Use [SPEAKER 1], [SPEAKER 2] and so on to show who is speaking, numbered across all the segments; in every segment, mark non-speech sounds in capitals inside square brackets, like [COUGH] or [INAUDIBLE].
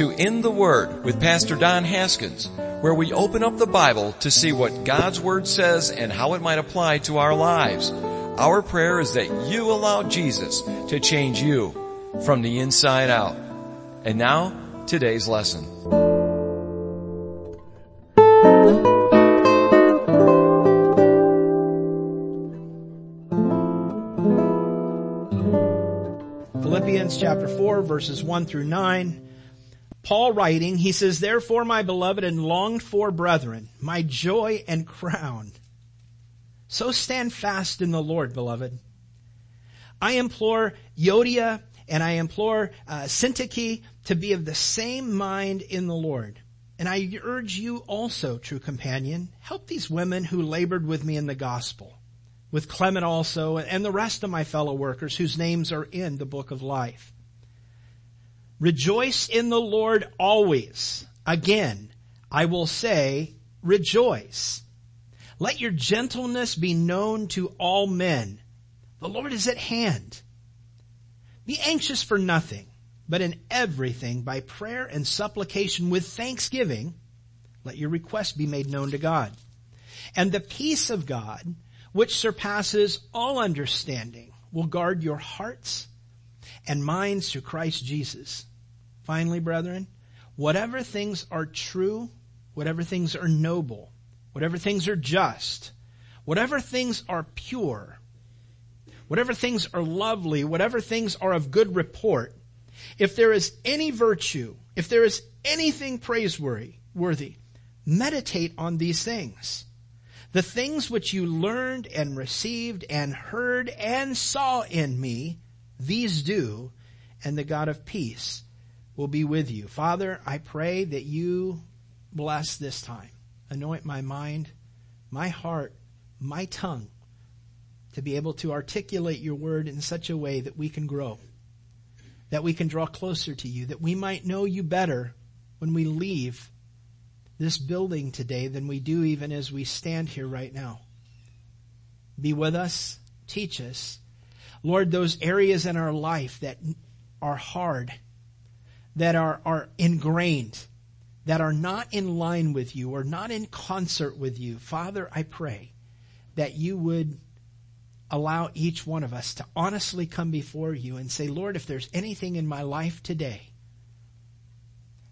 [SPEAKER 1] to In the Word with Pastor Don Haskins, where we open up the Bible to see what God's Word says and how it might apply to our lives. Our prayer is that you allow Jesus to change you from the inside out. And now, today's lesson.
[SPEAKER 2] Philippians chapter 4 verses 1 through 9. Paul writing, he says, Therefore my beloved and longed for brethren, my joy and crown. So stand fast in the Lord, beloved. I implore Euodia and I implore uh, Syntyche to be of the same mind in the Lord. And I urge you also, true companion, help these women who labored with me in the gospel, with Clement also, and the rest of my fellow workers whose names are in the book of life. Rejoice in the Lord always. Again, I will say, rejoice. Let your gentleness be known to all men. The Lord is at hand. Be anxious for nothing, but in everything by prayer and supplication with thanksgiving, let your requests be made known to God. And the peace of God, which surpasses all understanding, will guard your hearts and minds through Christ Jesus. Finally, brethren, whatever things are true, whatever things are noble, whatever things are just, whatever things are pure, whatever things are lovely, whatever things are of good report, if there is any virtue, if there is anything praiseworthy, worthy, meditate on these things. The things which you learned and received and heard and saw in me, these do, and the God of peace will be with you. Father, I pray that you bless this time. Anoint my mind, my heart, my tongue to be able to articulate your word in such a way that we can grow, that we can draw closer to you, that we might know you better when we leave this building today than we do even as we stand here right now. Be with us, teach us. Lord, those areas in our life that are hard, that are, are ingrained, that are not in line with you or not in concert with you. Father, I pray that you would allow each one of us to honestly come before you and say, Lord, if there's anything in my life today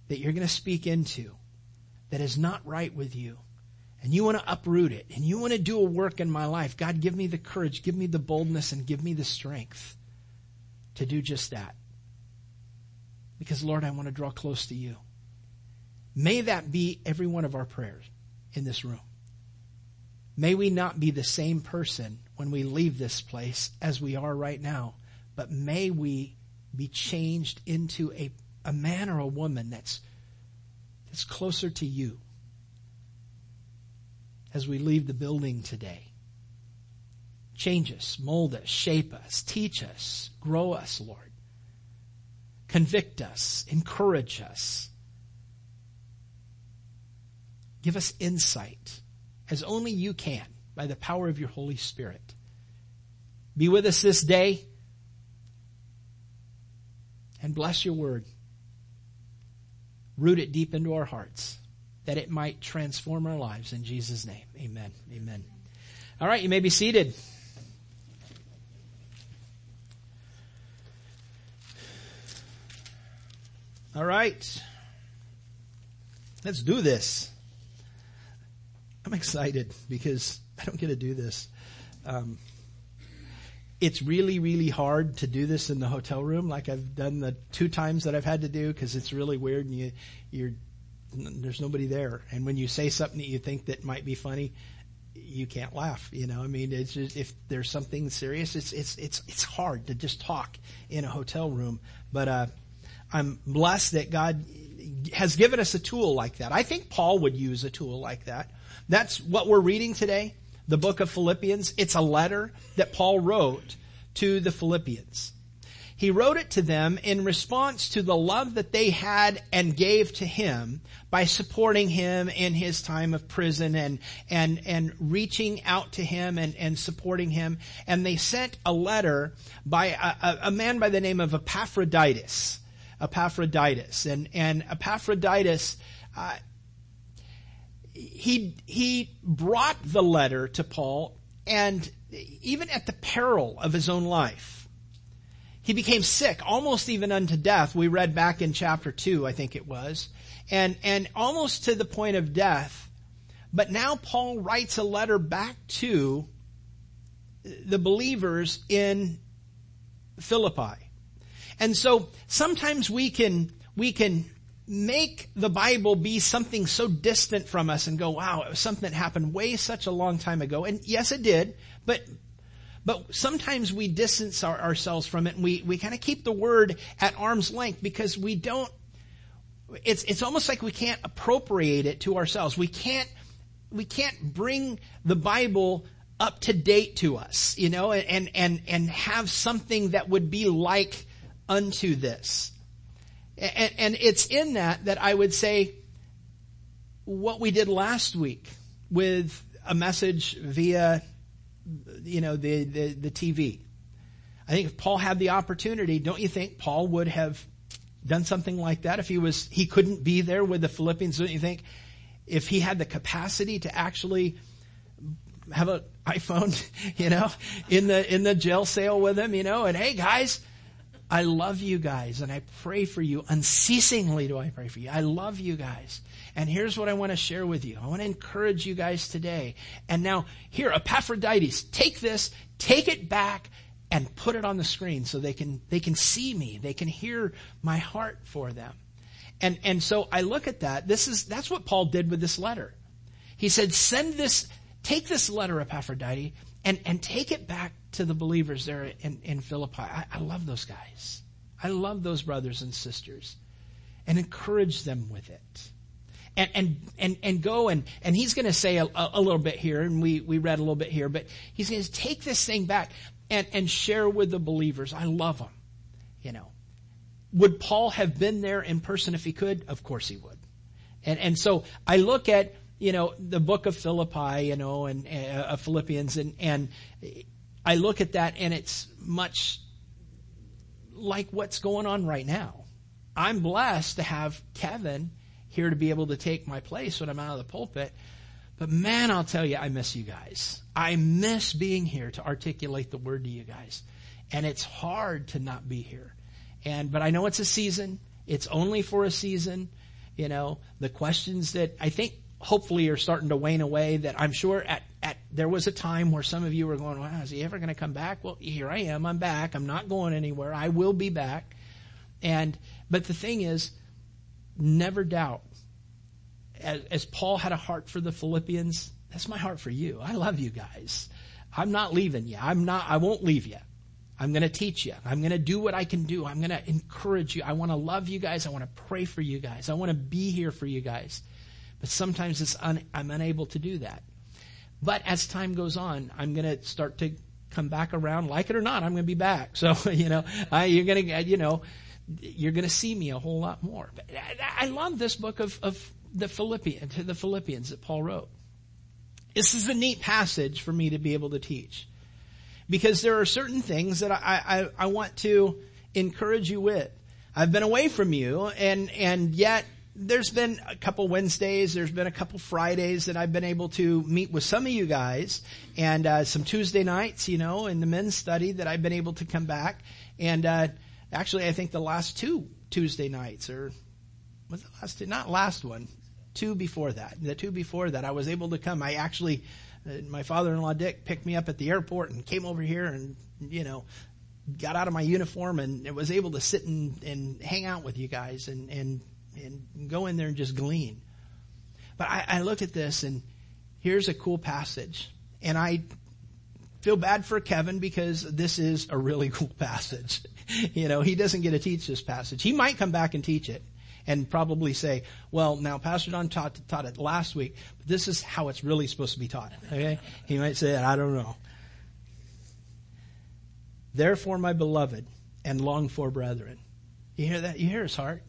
[SPEAKER 2] that you're going to speak into that is not right with you, and you want to uproot it, and you want to do a work in my life, God, give me the courage, give me the boldness, and give me the strength to do just that. Because Lord, I want to draw close to you. May that be every one of our prayers in this room. May we not be the same person when we leave this place as we are right now, but may we be changed into a, a man or a woman that's, that's closer to you as we leave the building today. Change us, mold us, shape us, teach us, grow us, Lord convict us, encourage us. Give us insight as only you can by the power of your Holy Spirit. Be with us this day and bless your word. Root it deep into our hearts that it might transform our lives in Jesus' name. Amen. Amen. All right, you may be seated. All right. Let's do this. I'm excited because I don't get to do this. Um, it's really, really hard to do this in the hotel room, like I've done the two times that I've had to do, because it's really weird and you, you're, there's nobody there. And when you say something that you think that might be funny, you can't laugh. You know, I mean, it's just, if there's something serious, it's it's it's it's hard to just talk in a hotel room. But uh, I'm blessed that God has given us a tool like that. I think Paul would use a tool like that. That's what we're reading today, the book of Philippians. It's a letter that Paul wrote to the Philippians. He wrote it to them in response to the love that they had and gave to him by supporting him in his time of prison and, and, and reaching out to him and, and supporting him. And they sent a letter by a, a man by the name of Epaphroditus Epaphroditus. And, and Epaphroditus, uh, he, he brought the letter to Paul and even at the peril of his own life. He became sick, almost even unto death. We read back in chapter two, I think it was. And, and almost to the point of death. But now Paul writes a letter back to the believers in Philippi. And so sometimes we can, we can make the Bible be something so distant from us and go, wow, it was something that happened way such a long time ago. And yes, it did, but, but sometimes we distance our, ourselves from it and we, we kind of keep the word at arm's length because we don't, it's, it's almost like we can't appropriate it to ourselves. We can't, we can't bring the Bible up to date to us, you know, and, and, and have something that would be like unto this. And, and it's in that that I would say what we did last week with a message via, you know, the, the, the TV. I think if Paul had the opportunity, don't you think Paul would have done something like that if he was, he couldn't be there with the Philippians? Don't you think if he had the capacity to actually have an [LAUGHS] iPhone, you know, in the, in the jail cell with him, you know, and hey guys, I love you guys and I pray for you. Unceasingly do I pray for you. I love you guys. And here's what I want to share with you. I want to encourage you guys today. And now here, Epaphroditus, take this, take it back and put it on the screen so they can, they can see me. They can hear my heart for them. And, and so I look at that. This is, that's what Paul did with this letter. He said, send this, take this letter, Epaphroditus, and, and take it back to the believers there in, in Philippi. I, I love those guys. I love those brothers and sisters and encourage them with it. And, and, and, and go and, and he's going to say a, a, little bit here, and we, we read a little bit here, but he's going to take this thing back and, and share with the believers. I love them. You know, would Paul have been there in person if he could? Of course he would. And, and so I look at, you know, the book of Philippi, you know, and uh, Philippians, and and I look at that, and it's much like what's going on right now. I'm blessed to have Kevin here to be able to take my place when I'm out of the pulpit. But man, I'll tell you, I miss you guys. I miss being here to articulate the word to you guys. And it's hard to not be here. And, but I know it's a season. It's only for a season. You know, the questions that I think hopefully are starting to wane away that I'm sure at, there was a time where some of you were going, wow, is he ever going to come back? Well, here I am. I'm back. I'm not going anywhere. I will be back. And, but the thing is, never doubt. As, as Paul had a heart for the Philippians, that's my heart for you. I love you guys. I'm not leaving you. I'm not, I won't leave you. I'm going to teach you. I'm going to do what I can do. I'm going to encourage you. I want to love you guys. I want to pray for you guys. I want to be here for you guys. But sometimes it's un, I'm unable to do that. But as time goes on, I'm going to start to come back around, like it or not. I'm going to be back. [LAUGHS] So you know, I, you're going to you know, you're going to see me a whole lot more. But I, I love this book of of the Philippians the Philippians that Paul wrote. This is a neat passage for me to be able to teach because there are certain things that I, I, I want to encourage you with. I've been away from you and, and yet there's been a couple Wednesdays, there's been a couple Fridays that I've been able to meet with some of you guys, and uh, some Tuesday nights, you know, in the men's study that I've been able to come back. And uh, actually, I think the last two Tuesday nights, or was the last two? Not last one, two before that. The two before that, I was able to come. I actually, uh, my father-in-law Dick picked me up at the airport and came over here and you know got out of my uniform and was able to sit and, and hang out with you guys and, and and go in there and just glean. But I, I at this and here's a cool passage. And I feel bad for Kevin because this is a really [LAUGHS] cool passage. you know, he doesn't get to teach this passage. He might come back and teach it and probably say, well, now Pastor Don taught, taught it last week, but this is how it's really supposed to be taught. Okay? He might say, I don't know. Therefore, my beloved and longed for brethren. You hear that? You hear his heart?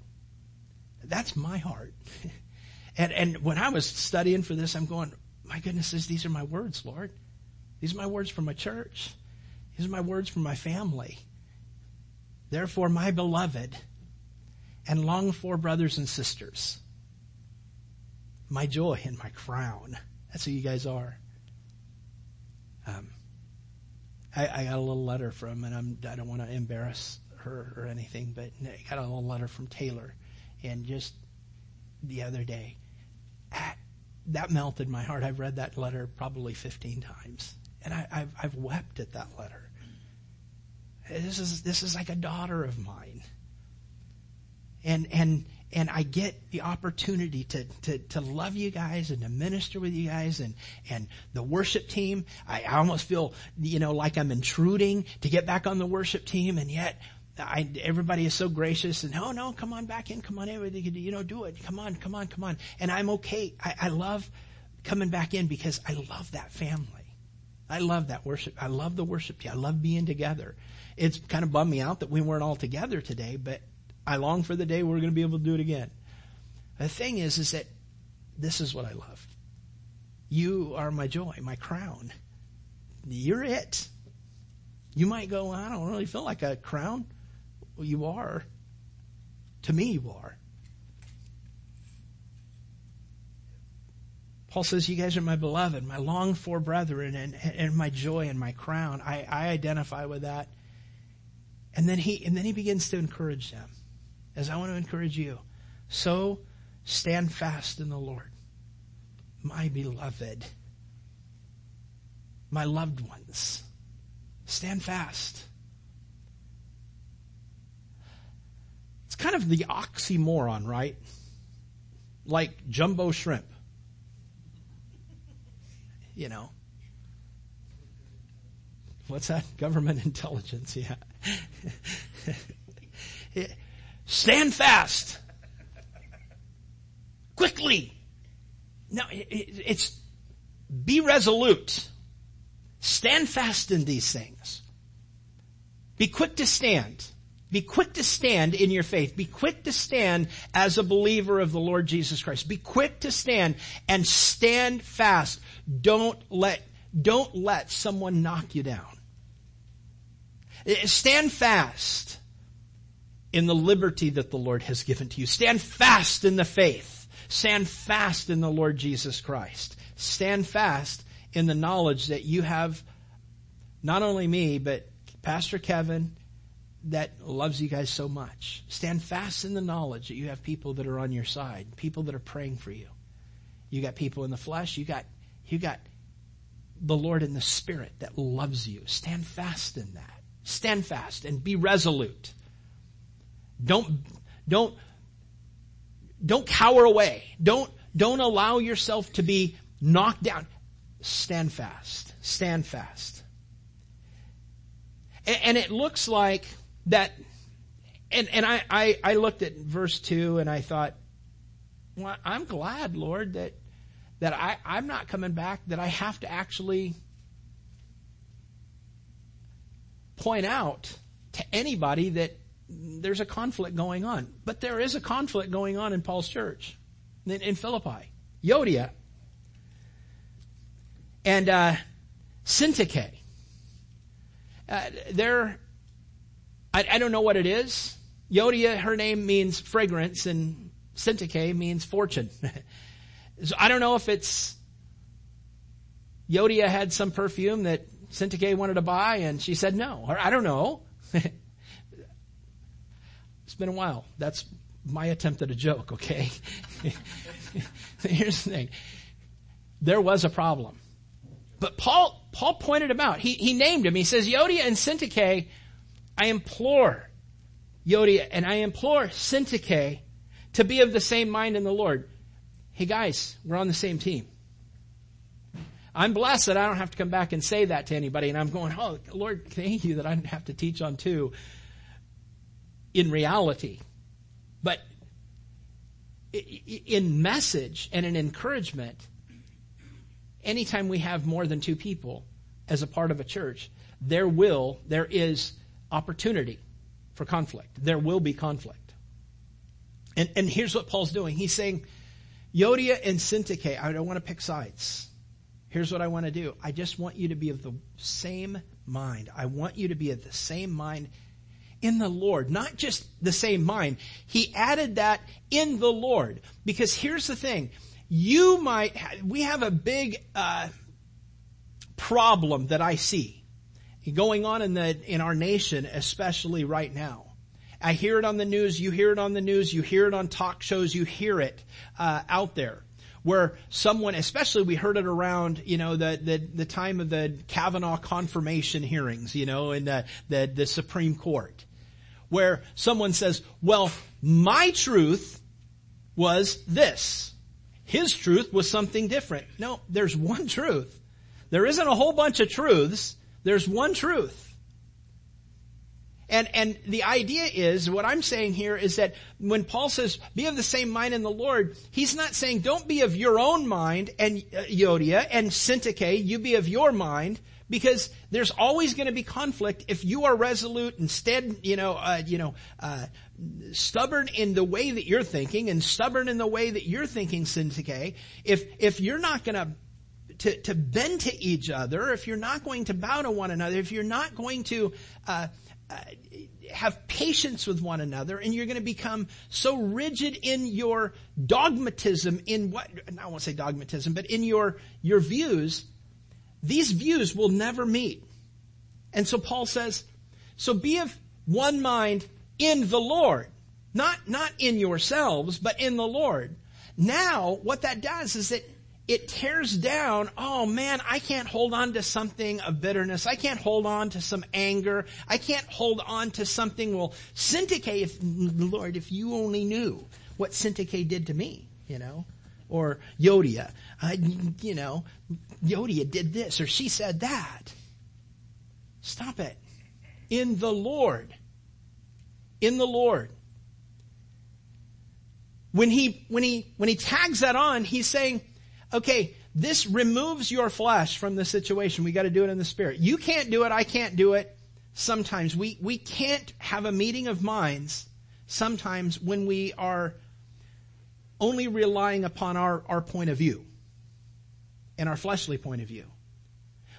[SPEAKER 2] That's my heart. [LAUGHS] and, and when I was studying for this, I'm going, my goodness, these are my words, Lord. These are my words from my church. These are my words from my family. Therefore, my beloved. and longed for brothers and sisters. My joy and my crown. That's who you guys are. Um, I, I, got a little letter from, and I'm, I don't want to embarrass her or anything, but I got a little letter from Taylor, and just the other day, ah, that melted my heart. I've read that letter probably 15 times, and I, have I've wept at that letter. This is this is like a daughter of mine, and and and I get the opportunity to, to, to love you guys and to minister with you guys and, and the worship team. I, I almost feel, you know, like I'm intruding to get back on the worship team and yet I, everybody is so gracious and, oh no, come on back in, come on in, you know, do it. Come on, come on, come on. And I'm okay. I, I love coming back in because I love that family. I love that worship. I love the worship team. I love being together. It's kind of bummed me out that we weren't all together today, but I long for the day we're going to be able to do it again. The thing is, is that this is what I love. You are my joy, my crown. You're it. You might go, I don't really feel like a crown. Well, you are. To me, you are. Paul says, You guys are my beloved, my longed for brethren, and, and my joy and my crown. I, I identify with that. And then he and then he begins to encourage them. As I want to encourage you. So stand fast in the Lord. My beloved. My loved ones. Stand fast. Kind of the oxymoron, right? Like jumbo shrimp. You know. What's that? Government intelligence, yeah. Stand fast. Quickly. No, it's be resolute. Stand fast in these things. Be quick to stand. Be quick to stand in your faith. Be quick to stand as a believer of the Lord Jesus Christ. Be quick to stand and stand fast. Don't let, don't let someone knock you down. Eh, stand fast in the liberty that the Lord has given to you. Stand fast in the faith. Stand fast in the Lord Jesus Christ. Stand fast in the knowledge that you have not only me, but Pastor Kevin that loves you guys so much. Stand fast in the knowledge that you have people that are on your side, people that are praying for you. You got people in the flesh, you got you got the Lord in the spirit that loves you. Stand fast in that. Stand fast and be resolute. Don't don't don't cower away. Don't don't allow yourself to be knocked down. Stand fast. Stand fast. And, it looks like that, and, and I, I, I looked at verse 2 and I thought, well, I'm glad, Lord, that, that I, I'm not coming back, that I have to actually point out to anybody that there's a conflict going on. But there is a conflict going on in Paul's church, in, in Philippi. Euodia and uh, Syntyche. Uh, they're I, I don't know what it is. Yodia, her name means fragrance, and Syntyche means fortune. [LAUGHS] so I don't know if it's Yodia had some perfume that Syntyche wanted to buy, and she said no. Or I don't know. [LAUGHS] it's been a while. That's my attempt at a joke, okay? [LAUGHS] Here's the thing. There was a problem. But Paul, Paul pointed him out. He, he named him. He says, Yodia and Syntyche I implore Euodia and I implore Syntyche to be of the same mind in the Lord. Hey guys, we're on the same team. I'm blessed that I don't have to come back and say that to anybody and I'm going, oh Lord, thank you that I don't have to teach on two in reality. But in message and in encouragement, anytime we have more than two people as a part of a church, there will, there is opportunity for conflict. There will be conflict. And, and here's what Paul's doing. He's saying, Euodia and Syntyche, I don't want to pick sides. Here's what I want to do. I just want you to be of the same mind. I want you to be of the same mind in the Lord, not just the same mind. He added that in the Lord. Because here's the thing. You might, we have a big, uh, problem that I see going on in the, in our nation, especially right now. I hear it on the news, you hear it on the news, you hear it on talk shows, you hear it, uh, out there where someone, especially we heard it around, you know, the, the, the time of the Kavanaugh confirmation hearings, you know, in the, the, the Supreme Court, where someone says, well, my truth was this. His truth was something different. No, there's one truth. There isn't a whole bunch of truths. There's one truth. And, and the idea is, what I'm saying here is that when Paul says, be of the same mind in the Lord, he's not saying don't be of your own mind and uh, Euodia and Syntyche, you be of your mind, because there's always going to be conflict if you are resolute instead, you know, uh, you know, uh, stubborn in the way that you're thinking and stubborn in the way that you're thinking, Syntyche. If, if you're not going to to, to bend to each other, if you're not going to bow to one another, if you're not going to uh, uh, have patience with one another, and you're going to become so rigid in your dogmatism, in what I won't say dogmatism, but in your your views, these views will never meet. And so Paul says, so be of one mind in the Lord, not not in yourselves, but in the Lord. Now, what that does is that it tears down, oh man, I can't hold on to something of bitterness. I can't hold on to some anger. I can't hold on to something, well, Syntyche, if, Lord, if you only knew what Syntyche did to me, you know? Or Yodia, uh, you know, Yodia did this or she said that. Stop it. In the Lord. In the Lord. When he, when he, when he tags that on, he's saying, okay, this removes your flesh from the situation. We got to do it in the spirit. You can't do it. I can't do it. Sometimes we, we can't have a meeting of minds sometimes when we are only relying upon our, our point of view and our fleshly point of view.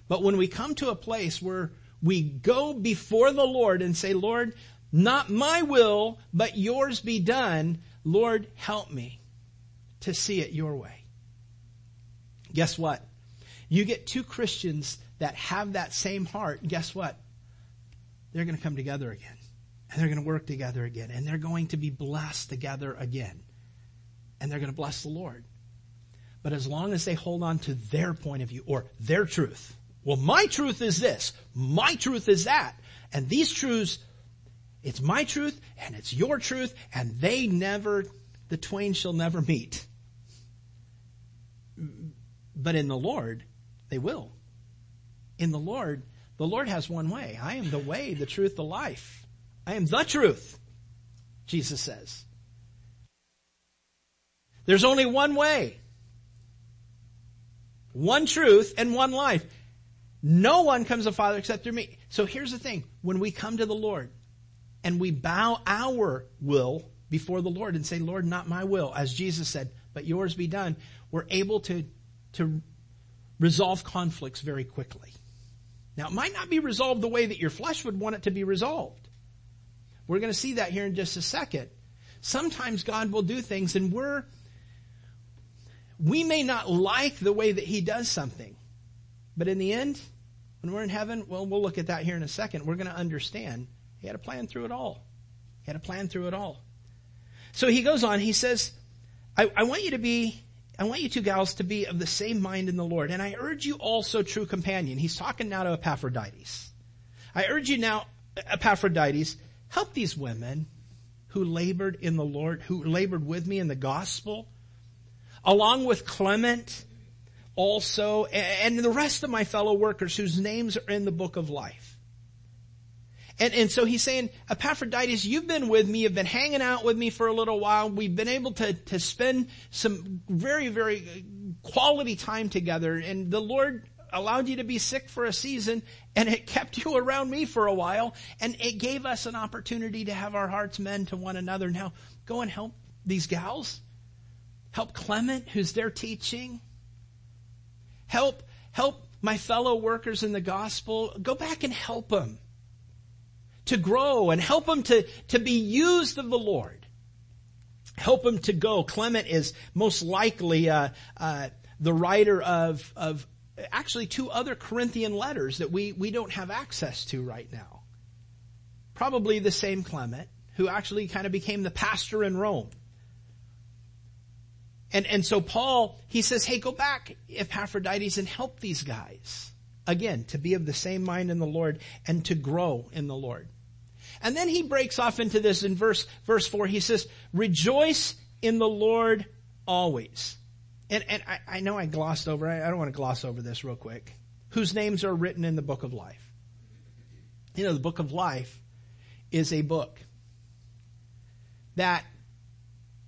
[SPEAKER 2] But when we come to a place where we go before the Lord and say, Lord, not my will, but yours be done, Lord, help me to see it your way. Guess what? You get two Christians that have that same heart, guess what? They're going to come together again. And they're going to work together again. And they're going to be blessed together again. And they're going to bless the Lord. But as long as they hold on to their point of view or their truth, well, my truth is this, my truth is that, and these truths, it's my truth and it's your truth, and they never, the twain shall never meet. But in the Lord, they will. In the Lord, the Lord has one way. I am the way, the truth, the life. I am the truth, Jesus says. There's only one way. One truth and one life. No one comes to Father except through me. So here's the thing. When we come to the Lord and we bow our will before the Lord and say, Lord, not my will, as Jesus said, but yours be done, we're able to to resolve conflicts very quickly. Now, it might not be resolved the way that your flesh would want it to be resolved. We're going to see that here in just a second. Sometimes God will do things and we're, we may not like the way that He does something. But in the end, when we're in heaven, well, we'll look at that here in a second. We're going to understand He had a plan through it all. He had a plan through it all. So he goes on, he says, I, I want you to be I want you two gals to be of the same mind in the Lord. And I urge you also, true companion. He's talking now to Epaphroditus. I urge you now, Epaphroditus, help these women who labored in the Lord, who labored with me in the gospel, along with Clement also, and the rest of my fellow workers whose names are in the book of life. And, and so he's saying, Epaphroditus, you've been with me, you've been hanging out with me for a little while. We've been able to, to spend some very, very quality time together. And the Lord allowed you to be sick for a season and it kept you around me for a while and it gave us an opportunity to have our hearts mend to one another. Now go and help these gals. Help Clement who's there teaching. Help, help my fellow workers in the gospel. Go back and help them to grow and help them to, to be used of the Lord. Help them to go. Clement is most likely uh, uh, the writer of, of actually two other Corinthian letters that we, we don't have access to right now. Probably the same Clement who actually kind of became the pastor in Rome. And, and so Paul, he says, hey, go back, Epaphroditus, and help these guys. Again, to be of the same mind in the Lord and to grow in the Lord. And then he breaks off into this in verse, verse four. He says, rejoice in the Lord always. And, and I, I know I glossed over, I, I don't want to gloss over this real quick. Whose names are written in the book of life. You know, the book of life is a book that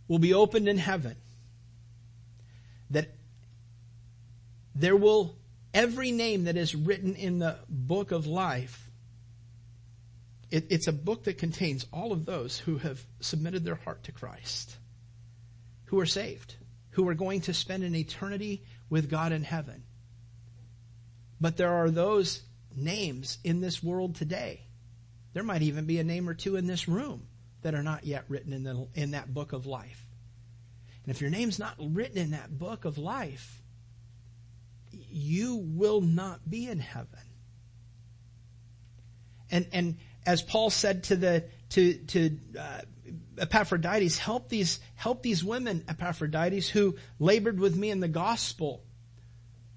[SPEAKER 2] will be opened in heaven that there will, every name that is written in the book of life, it, it's a book that contains all of those who have submitted their heart to Christ, who are saved, who are going to spend an eternity with God in heaven. But there are those names in this world today. There might even be a name or two in this room that are not yet written in, the, in that book of life. And if your name's not written in that book of life, you will not be in heaven. And, and as Paul said to the, to, to, uh, Epaphroditus, help these, help these women, Epaphroditus, who labored with me in the gospel.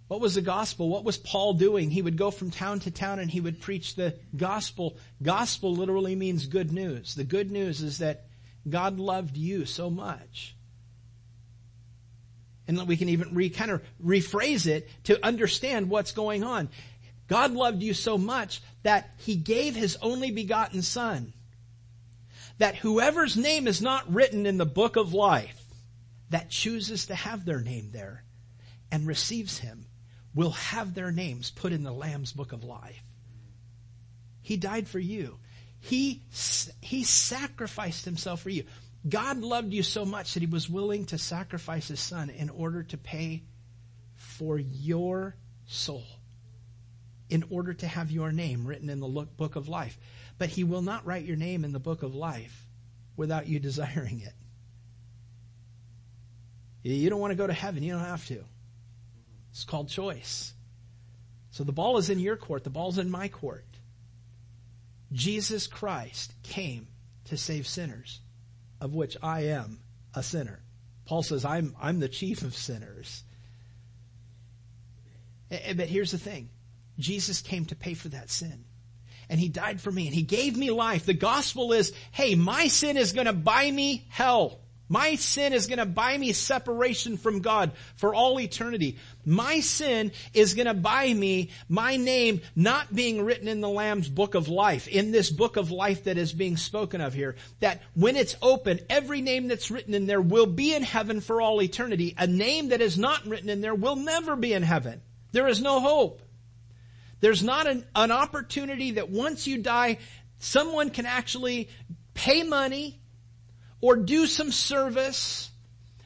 [SPEAKER 2] What was the gospel? What was Paul doing? He would go from town to town and he would preach the gospel. Gospel literally means good news. The good news is that God loved you so much and we can even re, kind of rephrase it to understand what's going on. God loved you so much that he gave his only begotten son. That whoever's name is not written in the book of life that chooses to have their name there and receives him will have their names put in the Lamb's book of life. He died for you. He, he sacrificed himself for you. God loved you so much that he was willing to sacrifice his son in order to pay for your soul, in order to have your name written in the book of life. But he will not write your name in the book of life without you [LAUGHS] desiring it. You don't want to go to heaven, you don't have to. It's called choice. So the ball is in your court, the ball's in my court. Jesus Christ came to save sinners of which I am a sinner. Paul says, I'm, I'm the chief of sinners. Eh, eh, but here's the thing. Jesus came to pay for that sin. And he died for me and he gave me life. The gospel is, hey, my sin is gonna buy me hell. My sin is going to buy me separation from God for all eternity. My sin is going to buy me my name not being written in the Lamb's book of life, in this book of life that is being spoken of here. That when it's open, every name that's written in there will be in heaven for all eternity. A name that is not written in there will never be in heaven. There is no hope. There's not an, an opportunity that once you die, someone can actually pay money, or do some service,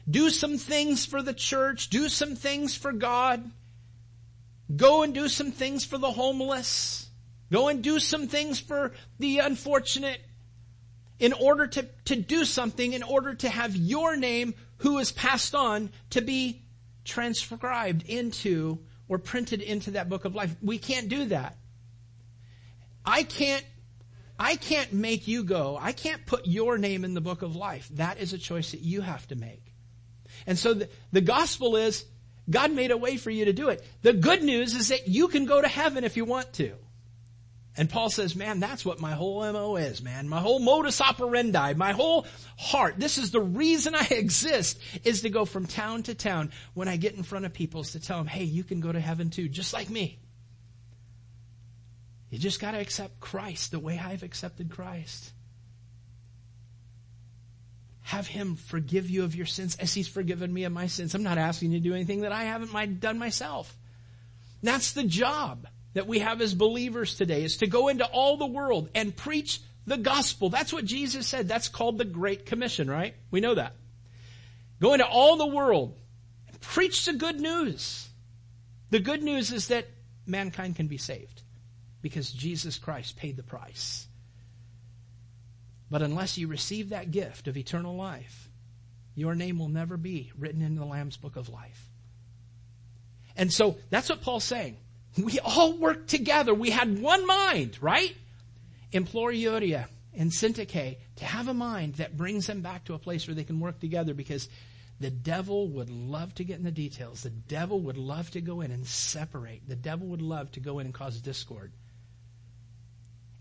[SPEAKER 2] do some things for the church, do some things for God, go and do some things for the homeless, go and do some things for the unfortunate, in order to, to do something, in order to have your name, who is passed on, to be transcribed into or printed into that book of life. We can't do that. I can't I can't make you go. I can't put your name in the book of life. That is a choice that you have to make. And so the, the gospel is God made a way for you to do it. The good news is that you can go to heaven if you want to. And Paul says, man, that's what my whole MO is, man. My whole modus operandi, my whole heart. This is the reason I [LAUGHS] exist is to go from town to town when I get in front of people is to tell them, hey, you can go to heaven too, just like me. You just got to accept Christ the way I've accepted Christ. Have Him forgive you of your sins as He's forgiven me of my sins. I'm not asking you to do anything that I haven't done myself. That's the job that we have as believers today is to go into all the world and preach the gospel. That's what Jesus said. That's called the Great Commission, right? We know that. Go into all the world and preach the good news. The good news is that mankind can be saved because Jesus Christ paid the price. But unless you receive that gift of eternal life, your name will never be written in the Lamb's book of life. And so that's what Paul's saying. We all work together. We had one mind, right? Implore Euodia and Syntyche to have a mind that brings them back to a place where they can work together because the devil would love to get in the details. The devil would love to go in and separate. The devil would love to go in and cause discord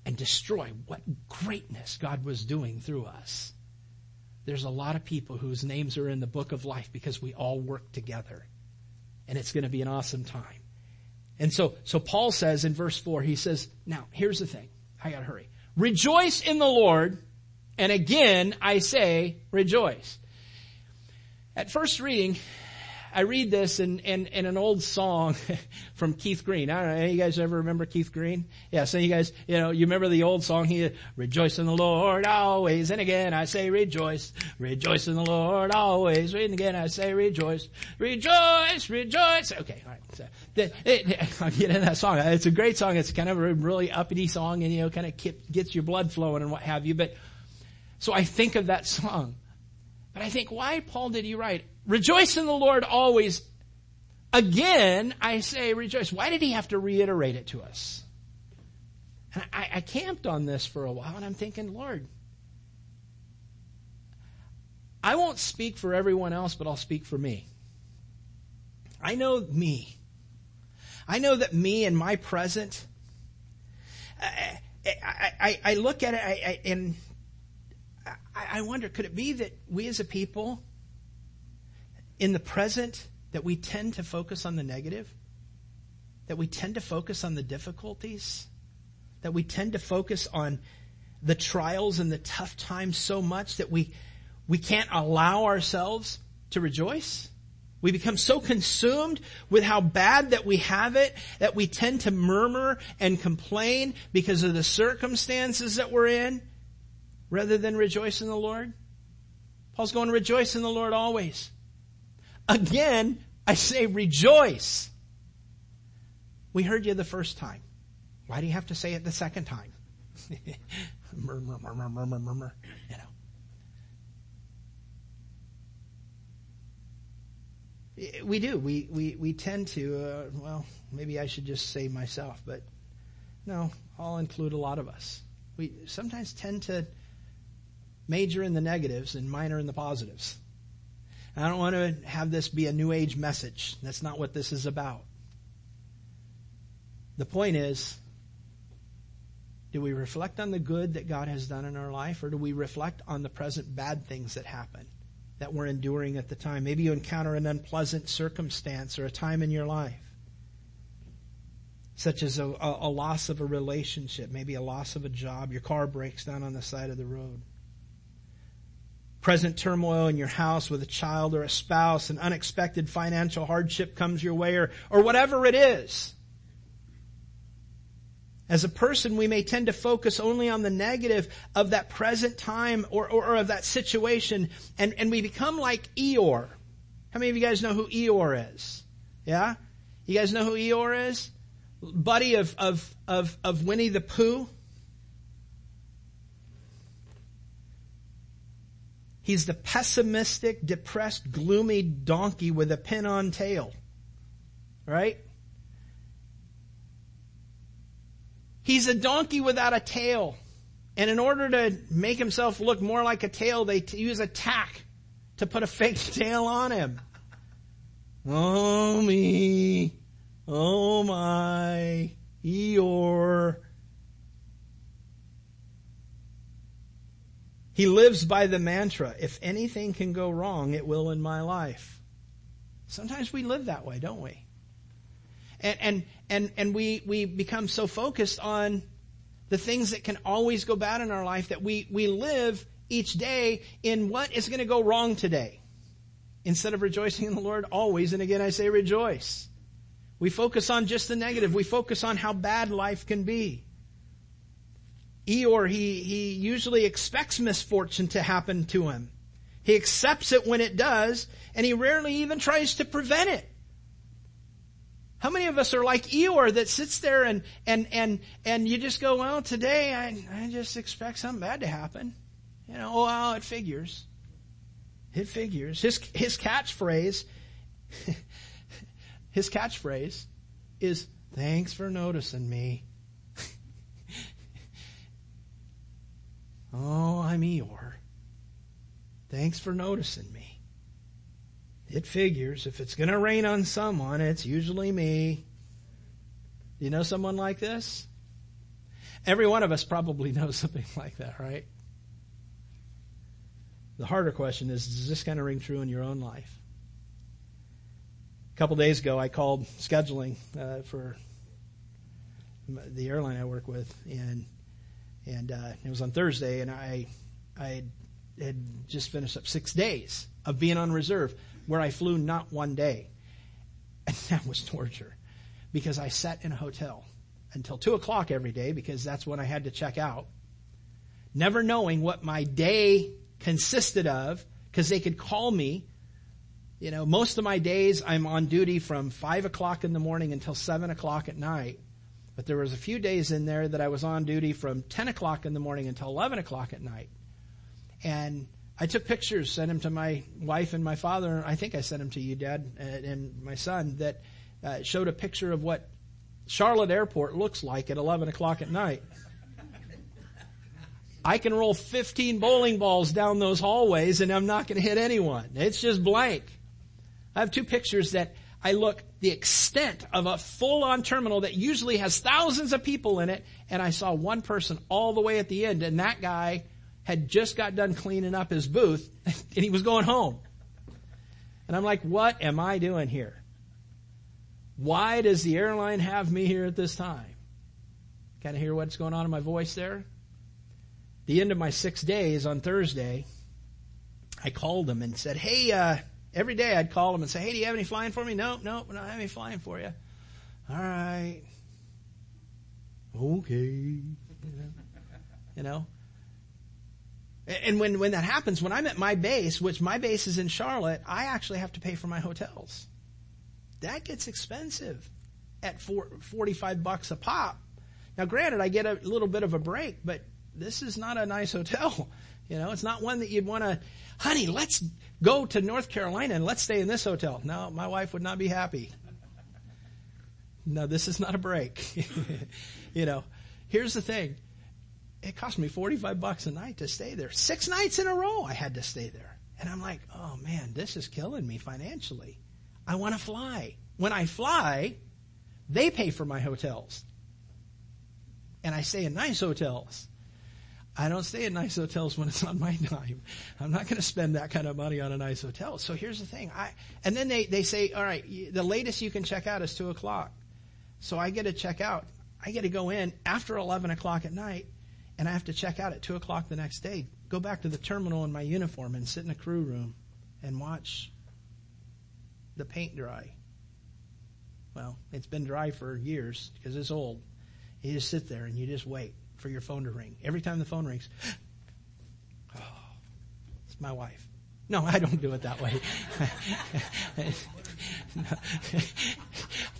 [SPEAKER 2] and destroy what greatness God was doing through us. There's a lot of people whose names are in the book of life because we all work together. And it's going to be an awesome time. And so, so Paul says in verse 4, he says, now, here's the thing. I gotta hurry. Rejoice in the Lord. And again, I say, rejoice. At first reading, I read this in, in, in, an old song [LAUGHS] from Keith Green. I don't know, you guys ever remember Keith Green? Yeah, so you guys, you know, you remember the old song, he, rejoice in the Lord always, and again I say rejoice, rejoice in the Lord always, and again I say rejoice, rejoice, rejoice. Okay, alright. So, it, [LAUGHS] I'll get in that song. It's a great song. It's kind of a really uppity song and, you know, kind of gets your blood flowing and what have you, but, so I think of that song. But I think, why, Paul, did he write, rejoice in the Lord always? Again, I say rejoice. Why did he have to reiterate it to us? And I, I camped on this for a while and I'm thinking, Lord, I won't speak for everyone else, but I'll speak for me. I know me. I know that me and my present, I, I, I, look at it I, and I wonder, could it be that we as a people, in the present, that we tend to focus on the negative? That we tend to focus on the difficulties? That we tend to focus on the trials and the tough times so much that we, we can't allow ourselves to rejoice? We become so consumed with how bad that we have it that we tend to murmur and complain because of the circumstances that we're in rather than rejoice in the Lord? Paul's going to rejoice in the Lord always. Again, I say rejoice. We heard you the first time. Why do you have to say it the second time? [LAUGHS] murmur, murmur, murmur, murmur, you know. We do. We, we, we tend to, uh, well, maybe I should just say myself, but no, I'll include a lot of us. We sometimes tend to major in the negatives and minor in the positives. I don't want to have this be a new age message. That's not what this is about. The point is, do we reflect on the good that God has done in our life or do we reflect on the present bad things that happen that we're enduring at the time? Maybe you encounter an unpleasant circumstance or a time in your life such as a, a, loss of a relationship, maybe a loss of a job, your car breaks down on the side of the road present turmoil in your house with a child or a spouse, an unexpected financial hardship comes your way, or, or whatever it is. As a person, we may tend to focus only on the negative of that present time or, or, or of that situation, and, and we become like Eeyore. How many of you guys know who Eeyore is? Yeah? You guys know who Eeyore is? Buddy of, of, of, of Winnie the Pooh? He's the pessimistic, depressed, gloomy donkey with a pin on tail. Right? He's a donkey without a tail. And in order to make himself look more like a tail, they use a tack to put a [LAUGHS] fake tail on him. Oh me. Oh my. Eeyore. He lives by the mantra, if anything can go wrong, it will in my life. Sometimes we live that way, don't we? And, and, and, and we, we become so focused on the things that can always go bad in our life that we, we live each day in what is going to go wrong today. Instead of rejoicing in the Lord always, and again I say rejoice. We focus on just the negative. We focus on how bad life can be. Eeyore, he, he usually expects misfortune to happen to him. He accepts it when it does, and he rarely even tries to prevent it. How many of us are like Eeyore that sits there and, and, and, and you just go, well, today I, I just expect something bad to happen. You know, oh, well, it figures. It figures. His, his catchphrase, [LAUGHS] his catchphrase is, thanks for noticing me. Oh, I'm Eeyore. Thanks for noticing me. It figures. If it's going to rain on someone, it's usually me. You know someone like this? Every one of us probably [LAUGHS] knows something like that, right? The harder question is, does this kind of ring true in your own life? A couple days ago, I called scheduling uh, for the airline I work with, and and uh, it was on Thursday, and I I had just finished up six days of being on reserve, where I flew not one day, and [LAUGHS] that was torture, because I sat in a hotel until two o'clock every day because that's when I had to check out, never knowing what my day consisted of because they could call me. You know, most of my days I'm on duty from five o'clock in the morning until seven o'clock at night. But there was a few days in there that I was on duty from 10 o'clock in the morning until 11 o'clock at night. And I took pictures, sent them to my wife and my father. And I think I sent them to you, Dad, and my son, that uh, showed a picture of what Charlotte Airport looks like at 11 o'clock at night. I can roll 15 bowling balls down those hallways and I'm not going to hit anyone. It's just blank. I have two pictures that I look the extent of a full on terminal that usually has thousands of people in it and I saw one person all the way at the end and that guy had just got done cleaning up his booth [LAUGHS] and he was going home. And I'm like, what am I doing here? Why does the airline have me here at this time? Kind of hear what's going on in my voice there? the end of my six days on Thursday, I called them and said, Hey, uh, every day I'd call them and say, Hey, do you have any flying for me? No, no, we don't have any flying for you. All right. Okay. You know? And when, when that happens, when I'm at my base, which my base is in Charlotte, I actually have to pay for my hotels. That gets expensive at four, 45 bucks a pop. Now granted, I get a little bit of a break, but this is not a nice hotel. You know, it's not one that you'd want to, honey, let's go to North Carolina and let's stay in this hotel. No, my wife would not be happy. No, this is not a break. [LAUGHS] you know, here's the thing. It cost me 45 bucks a night to stay there. Six nights in a row I had to stay there. And I'm like, oh man, this is killing me financially. I want to fly. When I fly, they pay for my hotels. And I stay in nice hotels. I don't stay in nice hotels when it's on my dime. I'm not going to spend that kind of money on a nice hotel. So here's the thing. I, and then they, they say, all right, the latest you can check out is two o'clock. So I get to check out. I get to go in after 11 o'clock at night and I have to check out at two o'clock the next day. Go back to the terminal in my uniform and sit in a crew room and watch the paint dry. Well, it's been dry for years because it's old. You just sit there and you just wait for your phone to ring. Every time the phone rings, oh, [GASPS] it's my wife. No, I don't do it that way. [LAUGHS]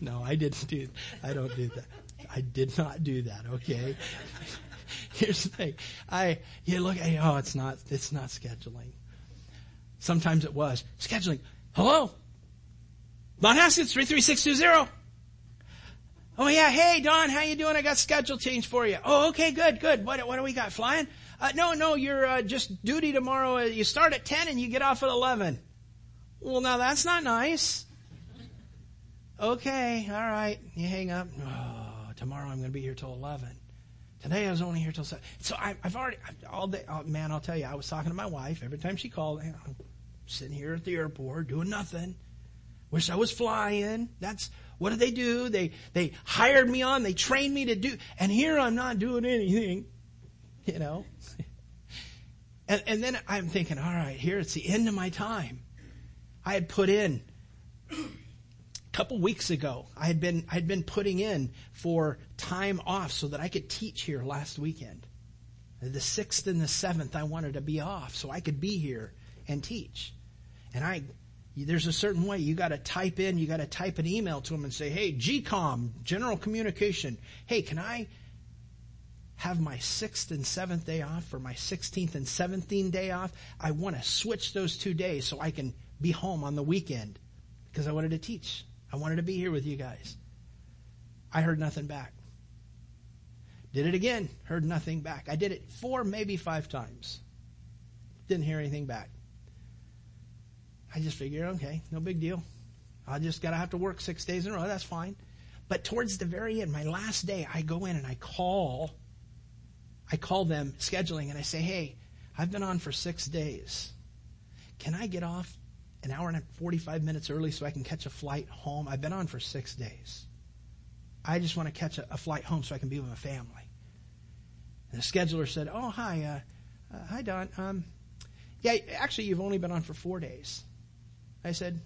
[SPEAKER 2] no, I didn't do. I don't do that. I did not do that. Okay. Here's the thing. I you look. at Oh, it's not. It's not scheduling. Sometimes it was scheduling. Hello. Mount Haskins three three six two zero. Oh yeah, hey Don, how you doing? I got schedule change for you. Oh, okay, good, good. What, what do we got? Flying? Uh, no, no, you're uh, just duty tomorrow. Uh, you start at 10 and you get off at 11. Well, now that's not nice. Okay, all right. You hang up. Oh, tomorrow I'm going to be here till 11. Today I was only here till 7. So I, have already, all day, oh, man, I'll tell you, I was talking to my wife every time she called. I'm sitting here at the airport doing nothing. Wish I was flying. That's, what did they do? They, they hired me on, they trained me to do, and here I'm not doing anything, you know. [LAUGHS] and, and then I'm thinking, all right, here it's the end of my time. I had put in, a couple weeks ago, I had been, I had been putting in for time off so that I could teach here last weekend. The sixth and the seventh, I wanted to be off so I could be here and teach. And I there's a certain way you got to type in, you got to type an email to them and say, "Hey, GCOM, General Communication, hey, can I have my sixth and seventh day off or my 16th and 17th day off. I want to switch those two days so I can be home on the weekend because I wanted to teach. I wanted to be here with you guys. I heard nothing back. Did it again, heard nothing back. I did it four, maybe five times. Didn't hear anything back. I just figured, okay, no big deal. I just gotta have to work six days in a row. That's fine. But towards the very end, my last day, I go in and I call I call them scheduling and I say, hey, I've been on for six days. Can I get off an hour and 45 minutes early so I can catch a flight home? I've been on for six days. I just want to catch a, a flight home so I can be with my family. And the scheduler said, oh, hi, uh, uh, hi, Don. Um, yeah, actually, you've only been on for four days. I said,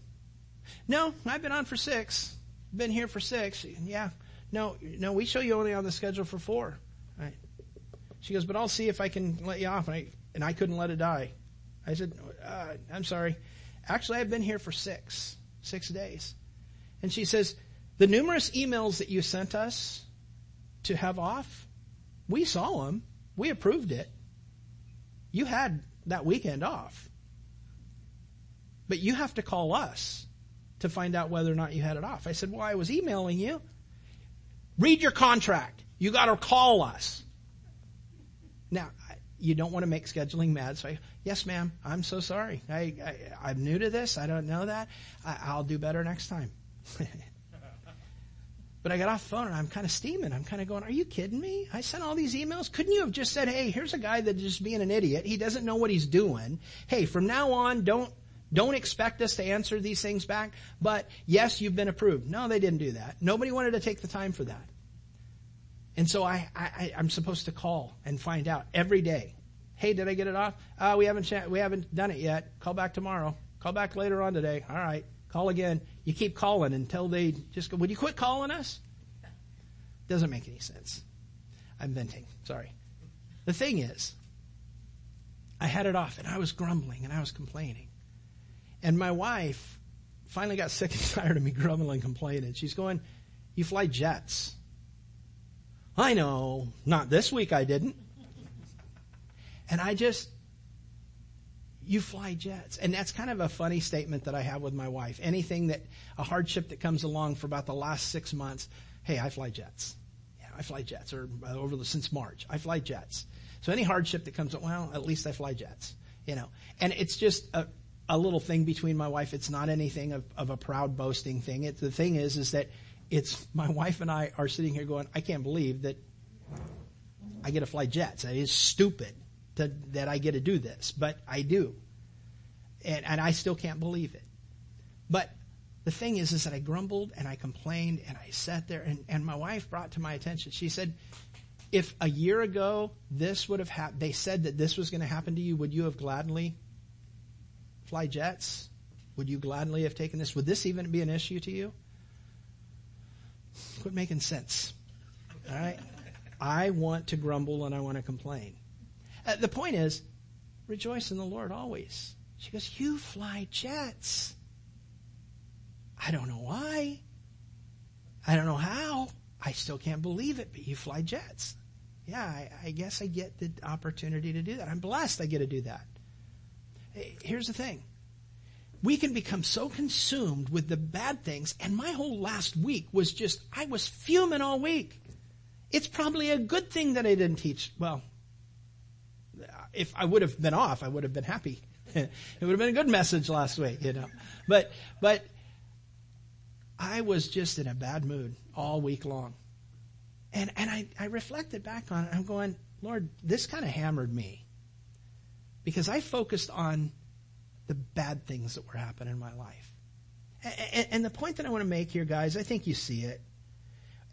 [SPEAKER 2] no, I've been on for six. Been here for six. Yeah, no, no, we show you only on the schedule for four. Right. She goes, but I'll see if I can let you off. And I, and I couldn't let it die. I said, uh, I'm sorry. Actually, I've been here for six, six days. And she says, the numerous emails that you sent us to have off, we saw them. We approved it. You had that weekend off. But you have to call us to find out whether or not you had it off. I said, well, I was emailing you. Read your contract. You got to call us. Now, you don't want to make scheduling mad. So, I, yes, ma'am, I'm so sorry. I, I, am new to this. I don't know that. I, will do better next time. [LAUGHS] but I got off the phone and I'm kind of steaming. I'm kind of going, are you kidding me? I sent all these emails. Couldn't you have just said, hey, here's a guy that's just being an idiot. He doesn't know what he's doing. Hey, from now on, don't, don't expect us to answer these things back, but yes, you've been approved. No, they didn't do that. Nobody wanted to take the time for that. And so I, I, I'm supposed to call and find out every day. Hey, did I get it off? Uh, we haven't, we haven't done it yet. Call back tomorrow. Call back later on today. All right. Call again. You keep calling until they just go, would you quit calling us? Doesn't make any sense. I'm venting. Sorry. The thing is, I had it off and I was grumbling and I was complaining. And my wife finally got sick [LAUGHS] and tired of me grumbling and complaining. She's going, you fly jets. I know, not this week I didn't. And I just, you fly jets. And that's kind of a funny statement that I have with my wife. Anything that, a hardship that comes along for about the last six months, hey, I fly jets. Yeah, I fly jets, or uh, over the, since March, I fly jets. So any hardship that comes, well, at least I fly jets, you know. And it's just a, a little thing between my wife. It's not anything of, of a proud boasting thing. It, the thing is, is that it's my wife and I are sitting here going, I can't believe that I get to fly jets. It is stupid to, that I get to do this, but I do. And, and I still can't believe it. But the thing is, is that I grumbled and I complained and I sat there and, and my wife brought to my attention, she said, if a year ago this would have happened, they said that this was going to happen to you, would you have gladly fly jets? Would you gladly have taken this? Would this even be an issue to you? Quit making sense. All right? I want to grumble and I want to complain. Uh, the point is, rejoice in the Lord always. She goes, You fly jets. I don't know why. I don't know how. I still can't believe it, but you fly jets. Yeah, I, I guess I get the opportunity to do that. I'm blessed I get to do that. Here's the thing we can become so consumed with the bad things. And my whole last week was just, I was fuming all week. It's probably a good thing that I didn't teach. Well, if I would have been off, I would have been happy. [LAUGHS] it would have been a good message last week, you know. But, but I was just in a bad mood all week long. And, and I, I reflected back on it. I'm going, Lord, this kind of hammered me because I focused on the bad things that were happening in my life. And, the point that I want to make here, guys, I think you see it.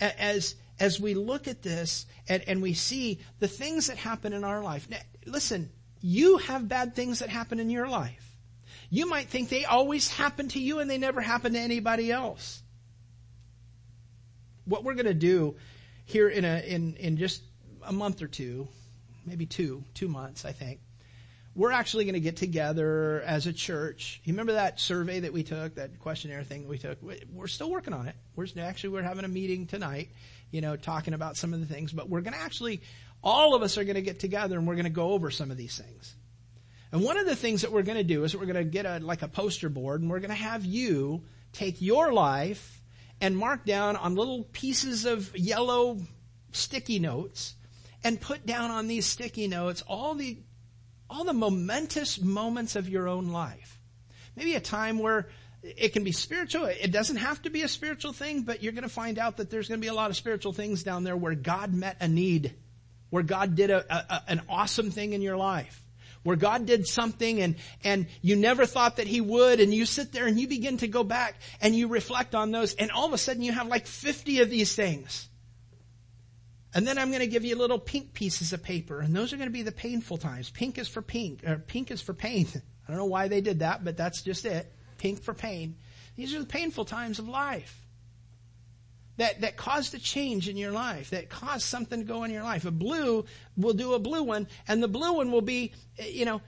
[SPEAKER 2] As, as we look at this and, and we see the things that happen in our life. Now, listen, you have bad things that happen in your life. You might think they always happen to you and they never happen to anybody else. What we're going to do here in a, in, in just a month or two, maybe two, two months, I think, we're actually going to get together as a church. You remember that survey that we took, that questionnaire thing that we took? We're still working on it. We're actually we're having a meeting tonight, you know, talking about some of the things, but we're going to actually all of us are going to get together and we're going to go over some of these things. And one of the things that we're going to do is we're going to get a, like a poster board and we're going to have you take your life and mark down on little pieces of yellow sticky notes and put down on these sticky notes all the, all the momentous moments of your own life. Maybe a time where it can be spiritual. It doesn't have to be a spiritual thing, but you're going to find out that there's going to be a lot of spiritual things down there where God met a need, where God did a, a, an awesome thing in your life where God did something and, and you never thought that He would and you sit there and you begin to go back and you reflect on those and all of a sudden you have like 50 of these things. And then I'm going to give you little pink pieces of paper and those are going to be the painful times. Pink is for pink, or pink is for pain. [LAUGHS] I don't know why they did that, but that's just it. Pink for pain. These are the painful times of life that, that caused a change in your life, that caused something to go in your life. A blue will do a blue one, and the blue one will be, eh, you know,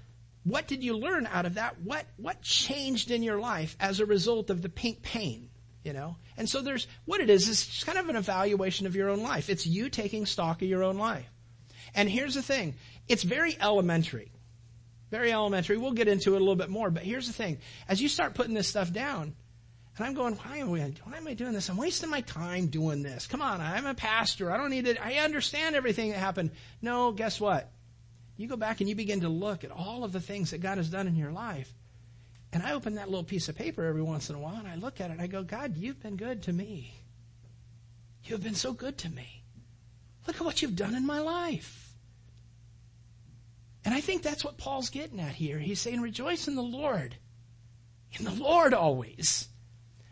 [SPEAKER 2] what did you learn out of that? What, what changed in your life as a result of the pink pain? You know? And so there's, what it is, is just kind of an evaluation of your own life. It's you taking stock of your own life. And here's the thing. It's very elementary. Very elementary. We'll get into it a little bit more, but here's the thing. As you start putting this stuff down, and I'm going, why am, I, why am I doing this? I'm wasting my time doing this. Come on, I'm a pastor. I don't need to, I understand everything that happened. No, guess what? You go back and you begin to look at all of the things that God has done in your life. And I open that little piece of paper every once in a while and I look at it and I go, God, you've been good to me. You have been so good to me. Look at what you've done in my life. And I think that's what Paul's getting at here. He's saying, rejoice in the Lord. In the Lord always.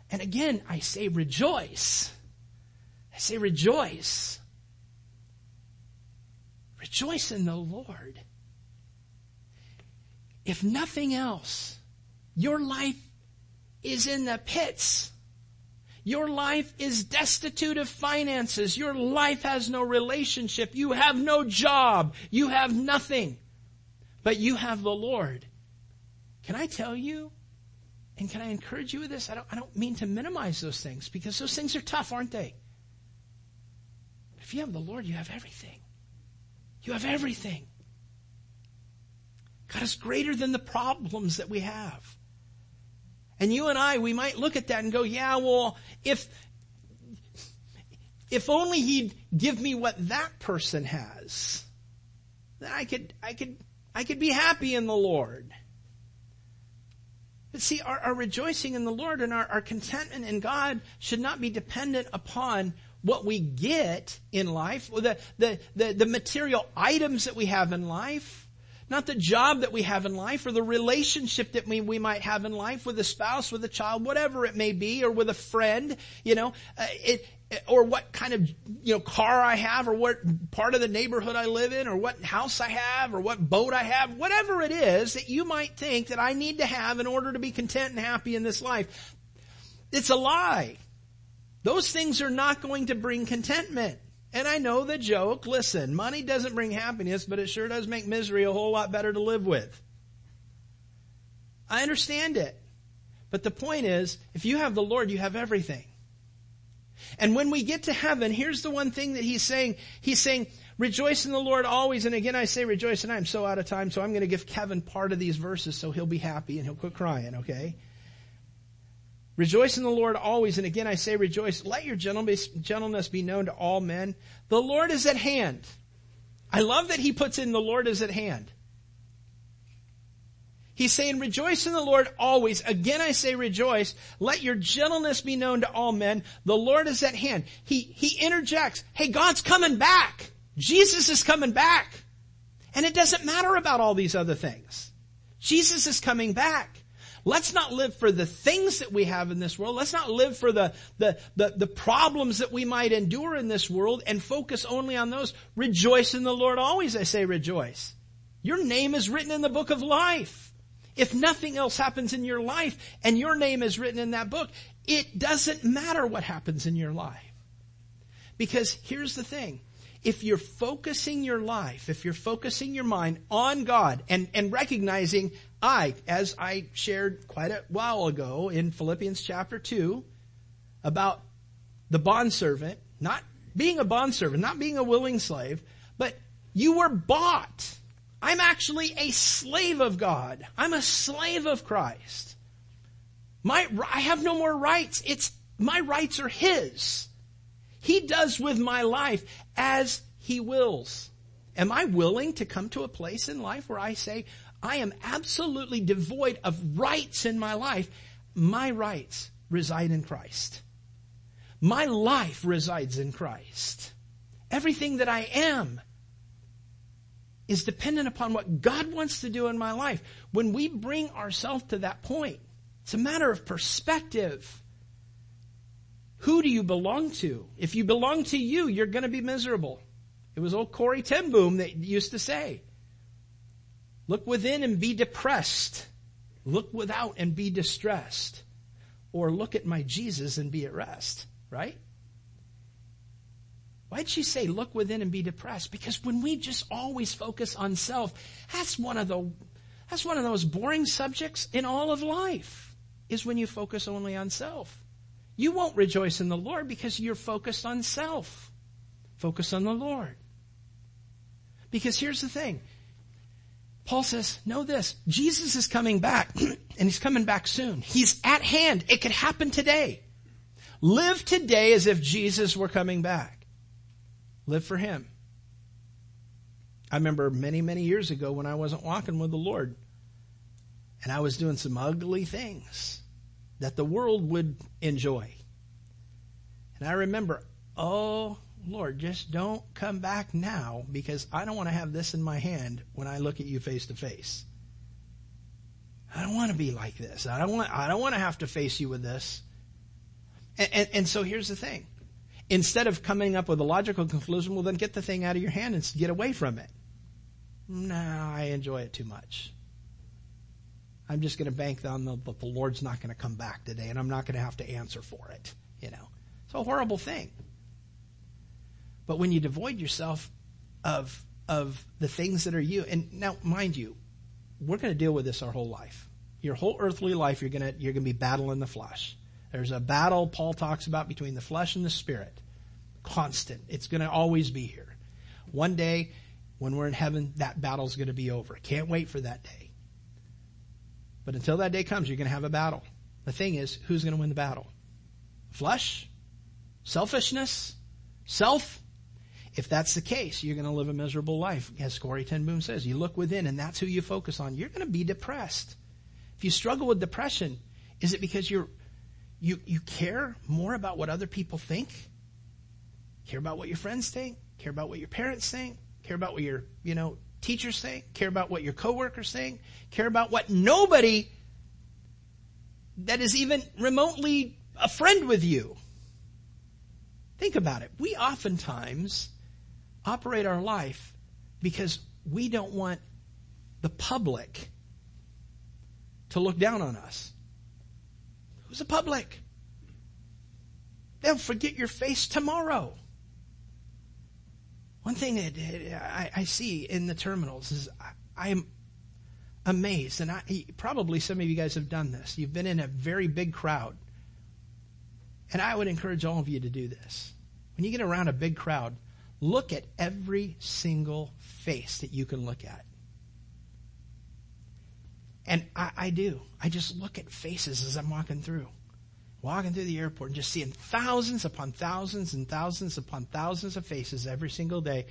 [SPEAKER 2] And again, I say rejoice. I say rejoice. Rejoice in the Lord. If nothing else, your life is in the pits. Your life is destitute of finances. Your life has no relationship. You have no job. You have nothing. But you have the Lord. Can I tell you? And can I encourage you with this? I don't, I don't mean to minimize those things because those things are tough, aren't they? If you have the Lord, you have everything. You have everything. God is greater than the problems that we have. And you and I, we might look at that and go, yeah, well, if, if only he'd give me what that person has, then I could, I could, I could be happy in the Lord. But see, our, our rejoicing in the Lord and our, our contentment in God should not be dependent upon what we get in life, the, the, the, the material items that we have in life, not the job that we have in life or the relationship that we, we might have in life with a spouse, with a child, whatever it may be, or with a friend, you know, uh, it, or what kind of, you know, car I have or what part of the neighborhood I live in or what house I have or what boat I have, whatever it is that you might think that I need to have in order to be content and happy in this life. It's a lie. Those things are not going to bring contentment. And I know the joke, listen, money doesn't bring happiness, but it sure does make misery a whole lot better to live with. I understand it. But the point is, if you have the Lord, you have everything. And when we get to heaven, here's the one thing that he's saying. He's saying, rejoice in the Lord always. And again, I say rejoice and I'm so out of time, so I'm going to give Kevin part of these verses so he'll be happy and he'll quit crying, okay? Rejoice in the Lord always. And again, I say rejoice. Let your gentleness be known to all men. The Lord is at hand. I love that he puts in the Lord is at hand. He's saying, rejoice in the Lord always. Again, I say rejoice. Let your gentleness be known to all men. The Lord is at hand. He, he interjects, hey, God's coming back. Jesus is coming back. And it doesn't matter about all these other things. Jesus is coming back. Let's not live for the things that we have in this world. Let's not live for the, the, the, the, problems that we might endure in this world and focus only on those. Rejoice in the Lord always, I say rejoice. Your name is written in the book of life. If nothing else happens in your life and your name is written in that book, it doesn't matter what happens in your life. Because here's the thing. If you're focusing your life, if you're focusing your mind on God and, and recognizing I, as I shared quite a while ago in Philippians chapter 2 about the bondservant, not being a bondservant, not being a willing slave, but You were bought. I'm actually a slave of God. I'm a slave of Christ. My, I have no more rights. It's, my rights are His. He does with my life as He wills. Am I willing to come to a place in life where I say, I am absolutely devoid of rights in my life. My rights reside in Christ. My life resides in Christ. Everything that I am is dependent upon what God wants to do in my life. When we bring ourselves to that point, it's a matter of perspective. Who do you belong to? If you belong to you, you're going to be miserable. It was old Corrie ten Boom that used to say, look within and be depressed. Look without and be distressed. Or look at my Jesus and be at rest. Right? Why'd she say look within and be depressed? Because when we just always focus on self, that's one of the, that's one of those boring subjects in all of life, is when you focus only on self. You won't rejoice in the Lord because you're focused on self. Focus on the Lord. Because here's the thing. Paul says, know this, Jesus is coming back, [CLEARS THROAT] and he's coming back soon. He's at hand. It could happen today. Live today as if Jesus were coming back. Live for Him. I remember many, many years ago when I wasn't walking with the Lord and I was doing some ugly things that the world would enjoy. And I remember, oh Lord, just don't come back now because I don't want to have this in my hand when I look at you face to face. I don't want to be like this. I don't want, I don't want to have to face you with this. And, and, and so here's the thing instead of coming up with a logical conclusion, well then get the thing out of your hand and get away from it. No, I enjoy it too much. I'm just going to bank on the, the Lord's not going to come back today and I'm not going to have to answer for it. You know, it's a horrible thing. But when you devoid yourself of, of the things that are you, and now mind you, we're going to deal with this our whole life. Your whole earthly life, you're going to, you're going to be battling the flesh. There's a battle Paul talks about between the flesh and the spirit. Constant. It's going to always be here. One day, when we're in heaven, that battle's going to be over. Can't wait for that day. But until that day comes, you're going to have a battle. The thing is, who's going to win the battle? Flesh? Selfishness? Self? If that's the case, you're going to live a miserable life. As Corrie ten Boom says, you look within and that's who you focus on. You're going to be depressed. If you struggle with depression, is it because you're you, you care more about what other people think? Care about what your friends think? Care about what your parents think? Care about what your, you know, teachers think? Care about what your coworkers think? Care about what nobody that is even remotely a friend with you. Think about it. We oftentimes operate our life because we don't want the public to look down on us. Who's the public? They'll forget your face tomorrow. One thing that I, see in the terminals is I, am amazed, and I, probably some of you guys have done this. You've been in a very big crowd. And I would encourage all of you to do this. When you get around a big crowd, look at every single face that you can look at. And I, I do. I just look at faces as I'm walking through. Walking through the airport and just seeing thousands upon thousands and thousands upon thousands of faces every single day.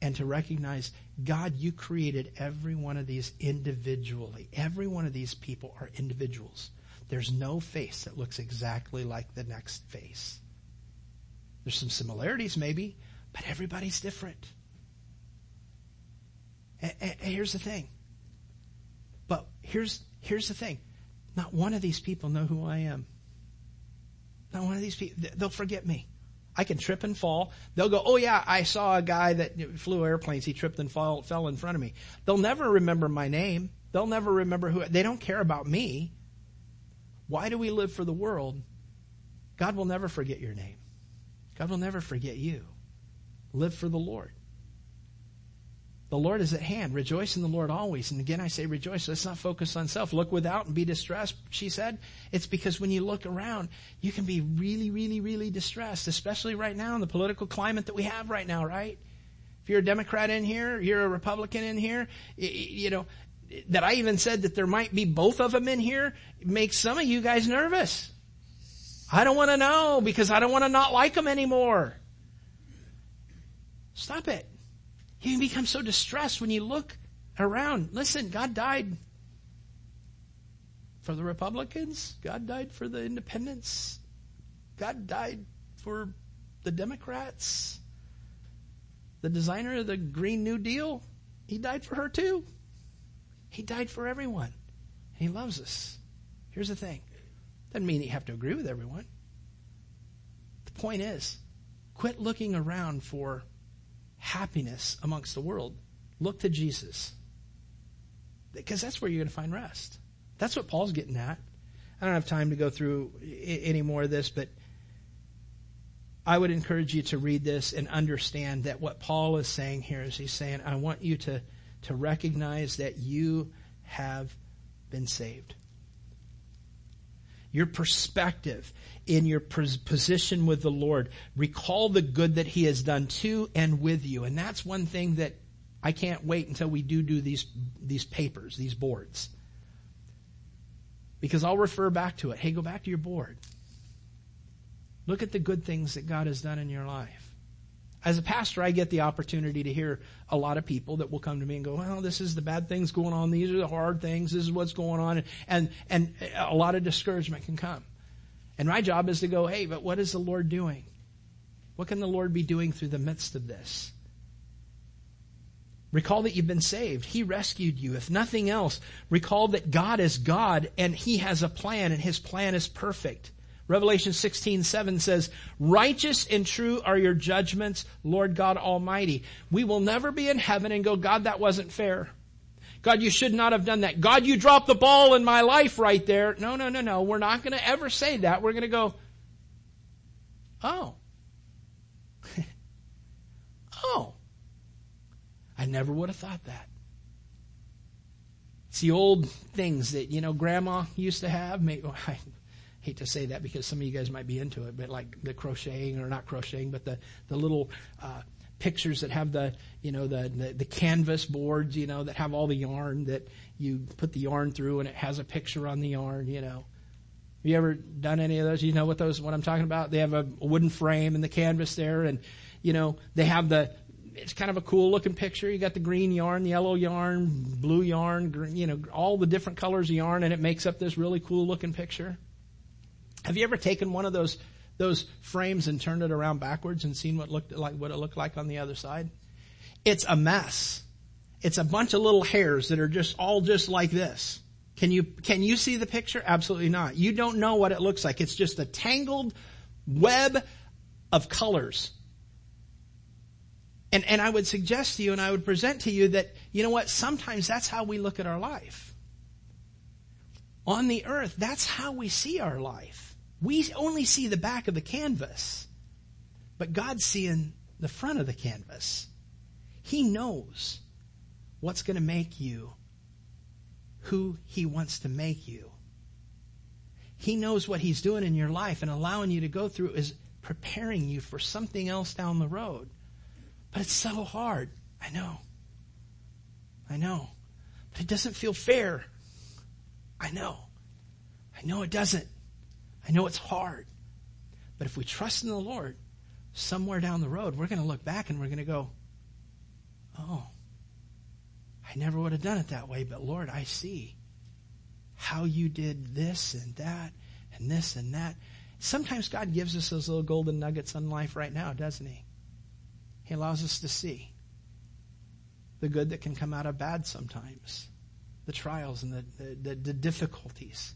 [SPEAKER 2] And to recognize, God, you created every one of these individually. Every one of these people are individuals. There's no face that looks exactly like the next face. There's some similarities maybe, but everybody's different. And, and here's the thing but here's, here's the thing. Not one of these people know who I am. Not one of these people. They'll forget me. I can trip and fall. They'll go, oh yeah, I saw a guy that flew airplanes. He tripped and fall, fell in front of me. They'll never remember my name. They'll never remember who, they don't care about me. Why do we live for the world? God will never forget your name. God will never forget you. Live for the Lord. The Lord is at hand. Rejoice in the Lord always. And again, I say rejoice. Let's not focus on self. Look without and be distressed, she said. It's because when you look around, you can be really, really, really distressed, especially right now in the political climate that we have right now, right? If you're a Democrat in here, you're a Republican in here, you know, that I even said that there might be both of them in here makes some of you guys nervous. I don't want to know because I don't want to not like them anymore. Stop it. You become so distressed when you look around. Listen, God died for the Republicans. God died for the independents. God died for the Democrats. The designer of the Green New Deal, he died for her too. He died for everyone. And He loves us. Here's the thing. Doesn't mean you have to agree with everyone. The point is, quit looking around for happiness amongst the world. Look to Jesus. Because that's where you're going to find rest. That's what Paul's getting at. I don't have time to go through any more of this, but I would encourage you to read this and understand that what Paul is saying here is he's saying, I want you to, to recognize that you have been saved. Your perspective in your position with the Lord. Recall the good that He has done to and with you. And that's one thing that I can't wait until we do do these, these papers, these boards. Because I'll refer back to it. Hey, go back to your board. Look at the good things that God has done in your life. As a pastor, I get the opportunity to hear a lot of people that will come to me and go, well, this is the bad things going on. These are the hard things. This is what's going on. And, and a lot of discouragement can come. And my job is to go, hey, but what is the Lord doing? What can the Lord be doing through the midst of this? Recall that you've been saved. He rescued you. If nothing else, recall that God is God and He has a plan and His plan is perfect. Revelation 16, 7 says, Righteous and true are your judgments, Lord God Almighty. We will never be in heaven and go, God, that wasn't fair. God, you should not have done that. God, you dropped the ball in my life right there. No, no, no, no. We're not going to ever say that. We're going to go, oh. [LAUGHS] oh. I never would have thought that. It's the old things that, you know, grandma used to have. Maybe, [LAUGHS] I hate to say that because some of you guys might be into it, but like the crocheting or not crocheting, but the, the little, uh, pictures that have the, you know, the, the, the, canvas boards, you know, that have all the yarn that you put the yarn through and it has a picture on the yarn, you know. Have you ever done any of those? You know what those, what I'm talking about? They have a wooden frame and the canvas there and, you know, they have the, it's kind of a cool looking picture. You got the green yarn, the yellow yarn, blue yarn, green, you know, all the different colors of yarn and it makes up this really cool looking picture. Have you ever taken one of those those frames and turned it around backwards and seen what looked like what it looked like on the other side? It's a mess. It's a bunch of little hairs that are just all just like this. Can you can you see the picture? Absolutely not. You don't know what it looks like. It's just a tangled web of colors. And and I would suggest to you and I would present to you that you know what? Sometimes that's how we look at our life. On the earth, that's how we see our life. We only see the back of the canvas, but God's seeing the front of the canvas. He knows what's going to make you who He wants to make you. He knows what He's doing in your life and allowing you to go through is preparing you for something else down the road. But it's so hard. I know. I know. But it doesn't feel fair. I know. I know it doesn't. I know it's hard. But if we trust in the Lord, somewhere down the road, we're going to look back and we're going to go, oh, I never would have done it that way, but Lord, I see how you did this and that and this and that. Sometimes God gives us those little golden nuggets in life right now, doesn't He? He allows us to see the good that can come out of bad sometimes, the trials and the, the, the, the difficulties.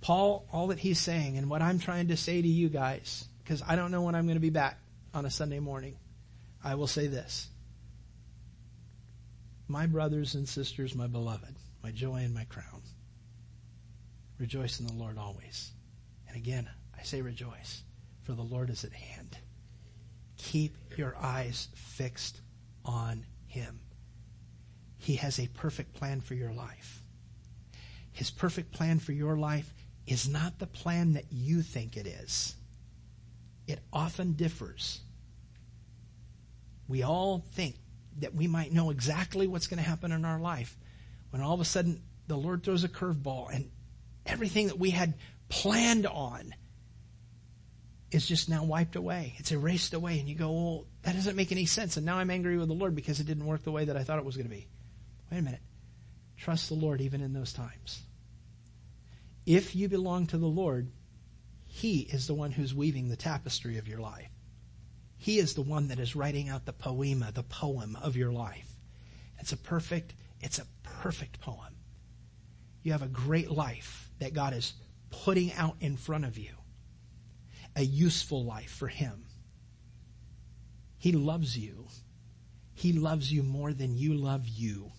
[SPEAKER 2] Paul, all that he's saying and what I'm trying to say to you guys, because I don't know when I'm going to be back on a Sunday morning, I will say this. My brothers and sisters, my beloved, my joy and my crown, rejoice in the Lord always. And again, I say rejoice, for the Lord is at hand. Keep your eyes fixed on Him. He has a perfect plan for your life. His perfect plan for your life is not the plan that you think it is. It often differs We all think that we might know exactly what's going to happen in our life when all of a sudden the Lord throws a curveball and everything that we had planned on is just now wiped away. It's erased away and you go, well, that doesn't make any sense. And now I'm angry with the Lord because it didn't work the way that I thought it was going to be. Wait a minute. Trust the Lord even in those times. If you belong to the Lord, He is the one who's weaving the tapestry of your life. He is the one that is writing out the poema, the poem of your life. It's a perfect, it's a perfect poem. You have a great life that God is putting out in front of you. A useful life for Him. He loves you. He loves you more than you love you.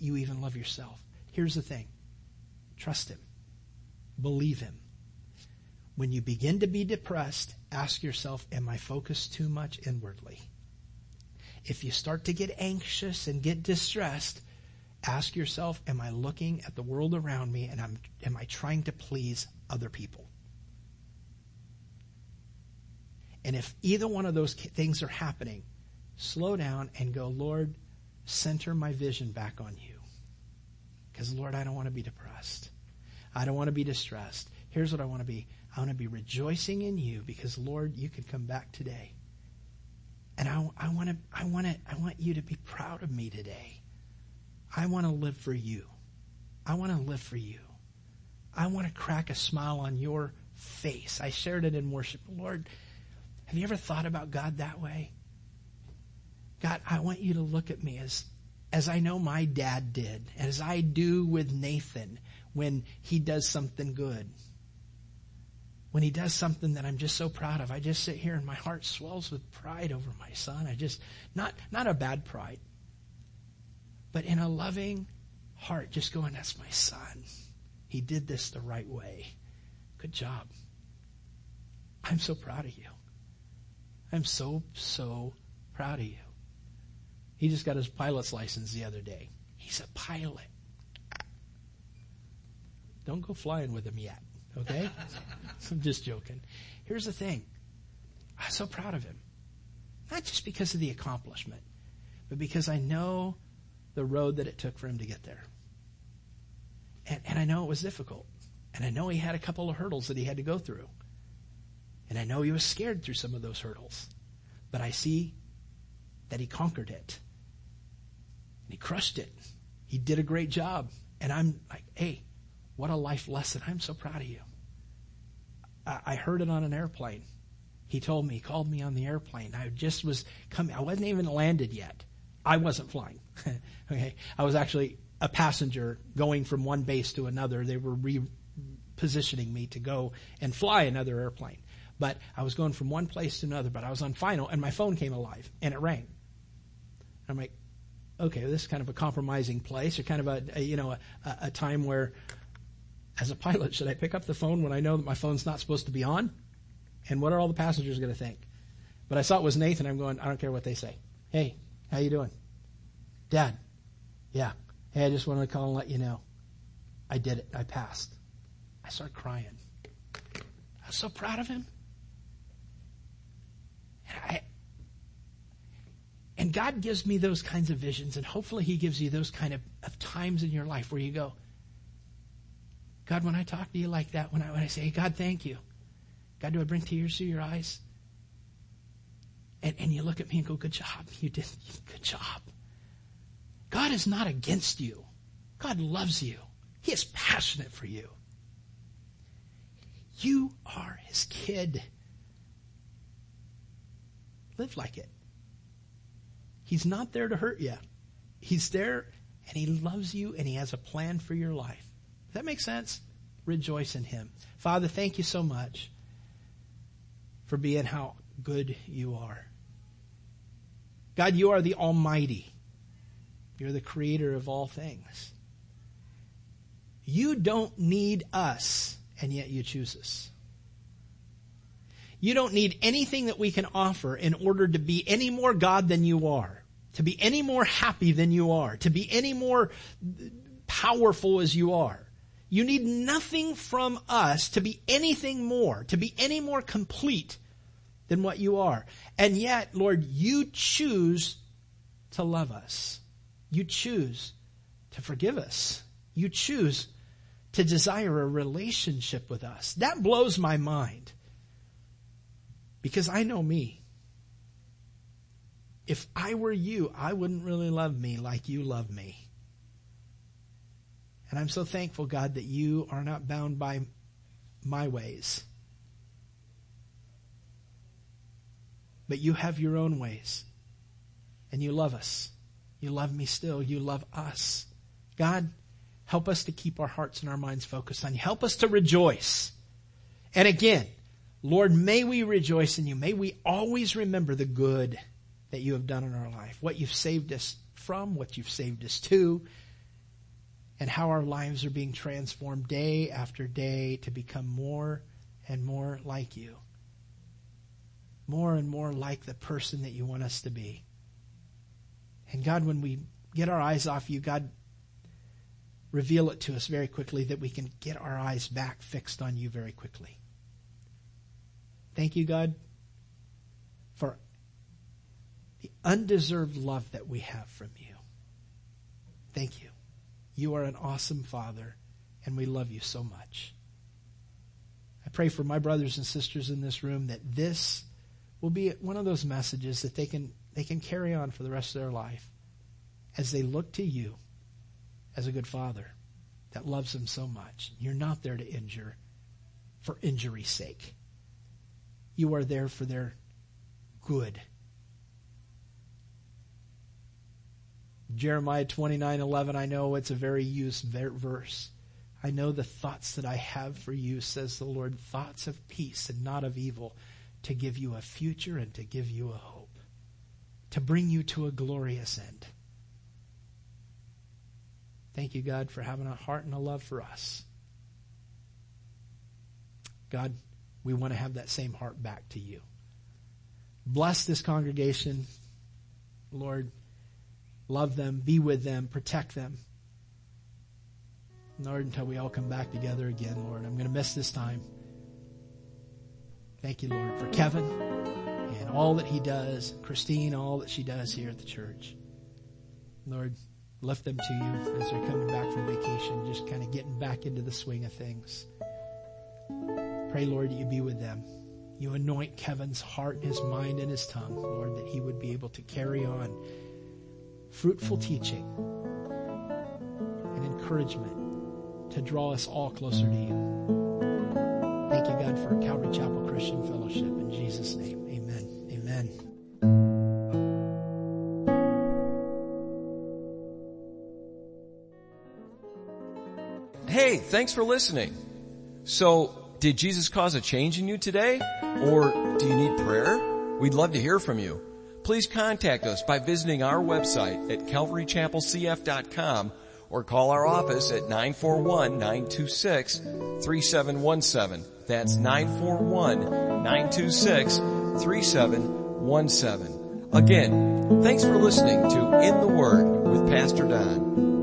[SPEAKER 2] You even love yourself. Here's the thing. Trust Him. Believe Him. When you begin to be depressed, ask yourself, am I focused too much inwardly? If you start to get anxious and get distressed, ask yourself, am I looking at the world around me and I'm, am I trying to please other people? And if either one of those things are happening, slow down and go, Lord, center my vision back on you. Because Lord, I don't want to be depressed. I don't want to be distressed. Here's what I want to be. I want to be rejoicing in you because Lord, you could come back today. And I, I want to, I want to, I want you to be proud of me today. I want to live for you. I want to live for you. I want to crack a smile on your face. I shared it in worship. Lord, have you ever thought about God that way? God, I want you to look at me as, as I know my dad did, as I do with Nathan when he does something good when he does something that I'm just so proud of, I just sit here and my heart swells with pride over my son. I just, not, not a bad pride, but in a loving heart, just going, that's my son. He did this the right way. Good job. I'm so proud of you. I'm so, so proud of you. He just got his pilot's license the other day. He's a pilot. Don't go flying with him yet. Okay? [LAUGHS] I'm just joking. Here's the thing. I'm so proud of him. Not just because of the accomplishment, but because I know the road that it took for him to get there. And, and I know it was difficult. And I know he had a couple of hurdles that he had to go through. And I know he was scared through some of those hurdles. But I see that he conquered it. And he crushed it. He did a great job. And I'm like, hey, what a life lesson. I'm so proud of you. I heard it on an airplane. He told me, he called me on the airplane. I just was coming, I wasn't even landed yet. I wasn't flying. [LAUGHS] okay. I was actually a passenger going from one base to another. They were repositioning me to go and fly another airplane. But I was going from one place to another, but I was on final and my phone came alive and it rang. I'm like, okay, this is kind of a compromising place or kind of a, a you know, a, a time where as a pilot, should I pick up the phone when I know that my phone's not supposed to be on? And what are all the passengers going to think? But I saw it was Nathan. I'm going, I don't care what they say. Hey, how you doing? Dad. Yeah. Hey, I just wanted to call and let you know. I did it. I passed. I started crying. I was so proud of him. And, I, and God gives me those kinds of visions, and hopefully He gives you those kind of, of times in your life where you go, God, when I talk to you like that, when I, when I say, hey, God, thank you. God, do I bring tears to your eyes? And, and you look at me and go, good job. You did, good job. God is not against you. God loves you. He is passionate for you. You are his kid. Live like it. He's not there to hurt you. He's there and he loves you and he has a plan for your life that make sense? Rejoice in Him. Father, thank you so much for being how good you are. God, you are the Almighty. You're the creator of all things. You don't need us, and yet you choose us. You don't need anything that we can offer in order to be any more God than you are, to be any more happy than you are, to be any more powerful as you are. You need nothing from us to be anything more, to be any more complete than what you are. And yet, Lord, you choose to love us. You choose to forgive us. You choose to desire a relationship with us. That blows my mind. Because I know me. If I were you, I wouldn't really love me like you love me. And I'm so thankful, God, that you are not bound by my ways. But you have your own ways. And you love us. You love me still. You love us. God, help us to keep our hearts and our minds focused on you. Help us to rejoice. And again, Lord, may we rejoice in you. May we always remember the good that you have done in our life, what you've saved us from, what you've saved us to, and how our lives are being transformed day after day to become more and more like you. More and more like the person that you want us to be. And God, when we get our eyes off you, God, reveal it to us very quickly that we can get our eyes back fixed on you very quickly. Thank you, God, for the undeserved love that we have from you. Thank you. You are an awesome Father, and we love you so much. I pray for my brothers and sisters in this room that this will be one of those messages that they can they can carry on for the rest of their life as they look to you as a good father that loves them so much. You're not there to injure for injury's sake. You are there for their good. Jeremiah 29:11 I know it's a very used verse. I know the thoughts that I have for you says the Lord thoughts of peace and not of evil to give you a future and to give you a hope to bring you to a glorious end. Thank you, God, for having a heart and a love for us. God, we want to have that same heart back to you. Bless this congregation. Lord, love them, be with them, protect them. Lord, until we all come back together again, Lord, I'm going to miss this time. Thank you, Lord, for Kevin and all that he does, Christine, all that she does here at the church. Lord, lift them to you as they're coming back from vacation, just kind of getting back into the swing of things. Pray, Lord, that you be with them. You anoint Kevin's heart, his mind, and his tongue, Lord, that he would be able to carry on fruitful teaching and encouragement to draw us all closer to you. Thank you, God, for Calvary Chapel Christian Fellowship. In Jesus' name. Amen. Amen.
[SPEAKER 1] Hey, thanks for listening. So, did Jesus cause a change in you today? Or do you need prayer? We'd love to hear from you. Please contact us by visiting our website at calvarychapelcf.com or call our office at 941-926-3717. That's 941-926-3717. Again, thanks for listening to In the Word with Pastor Don.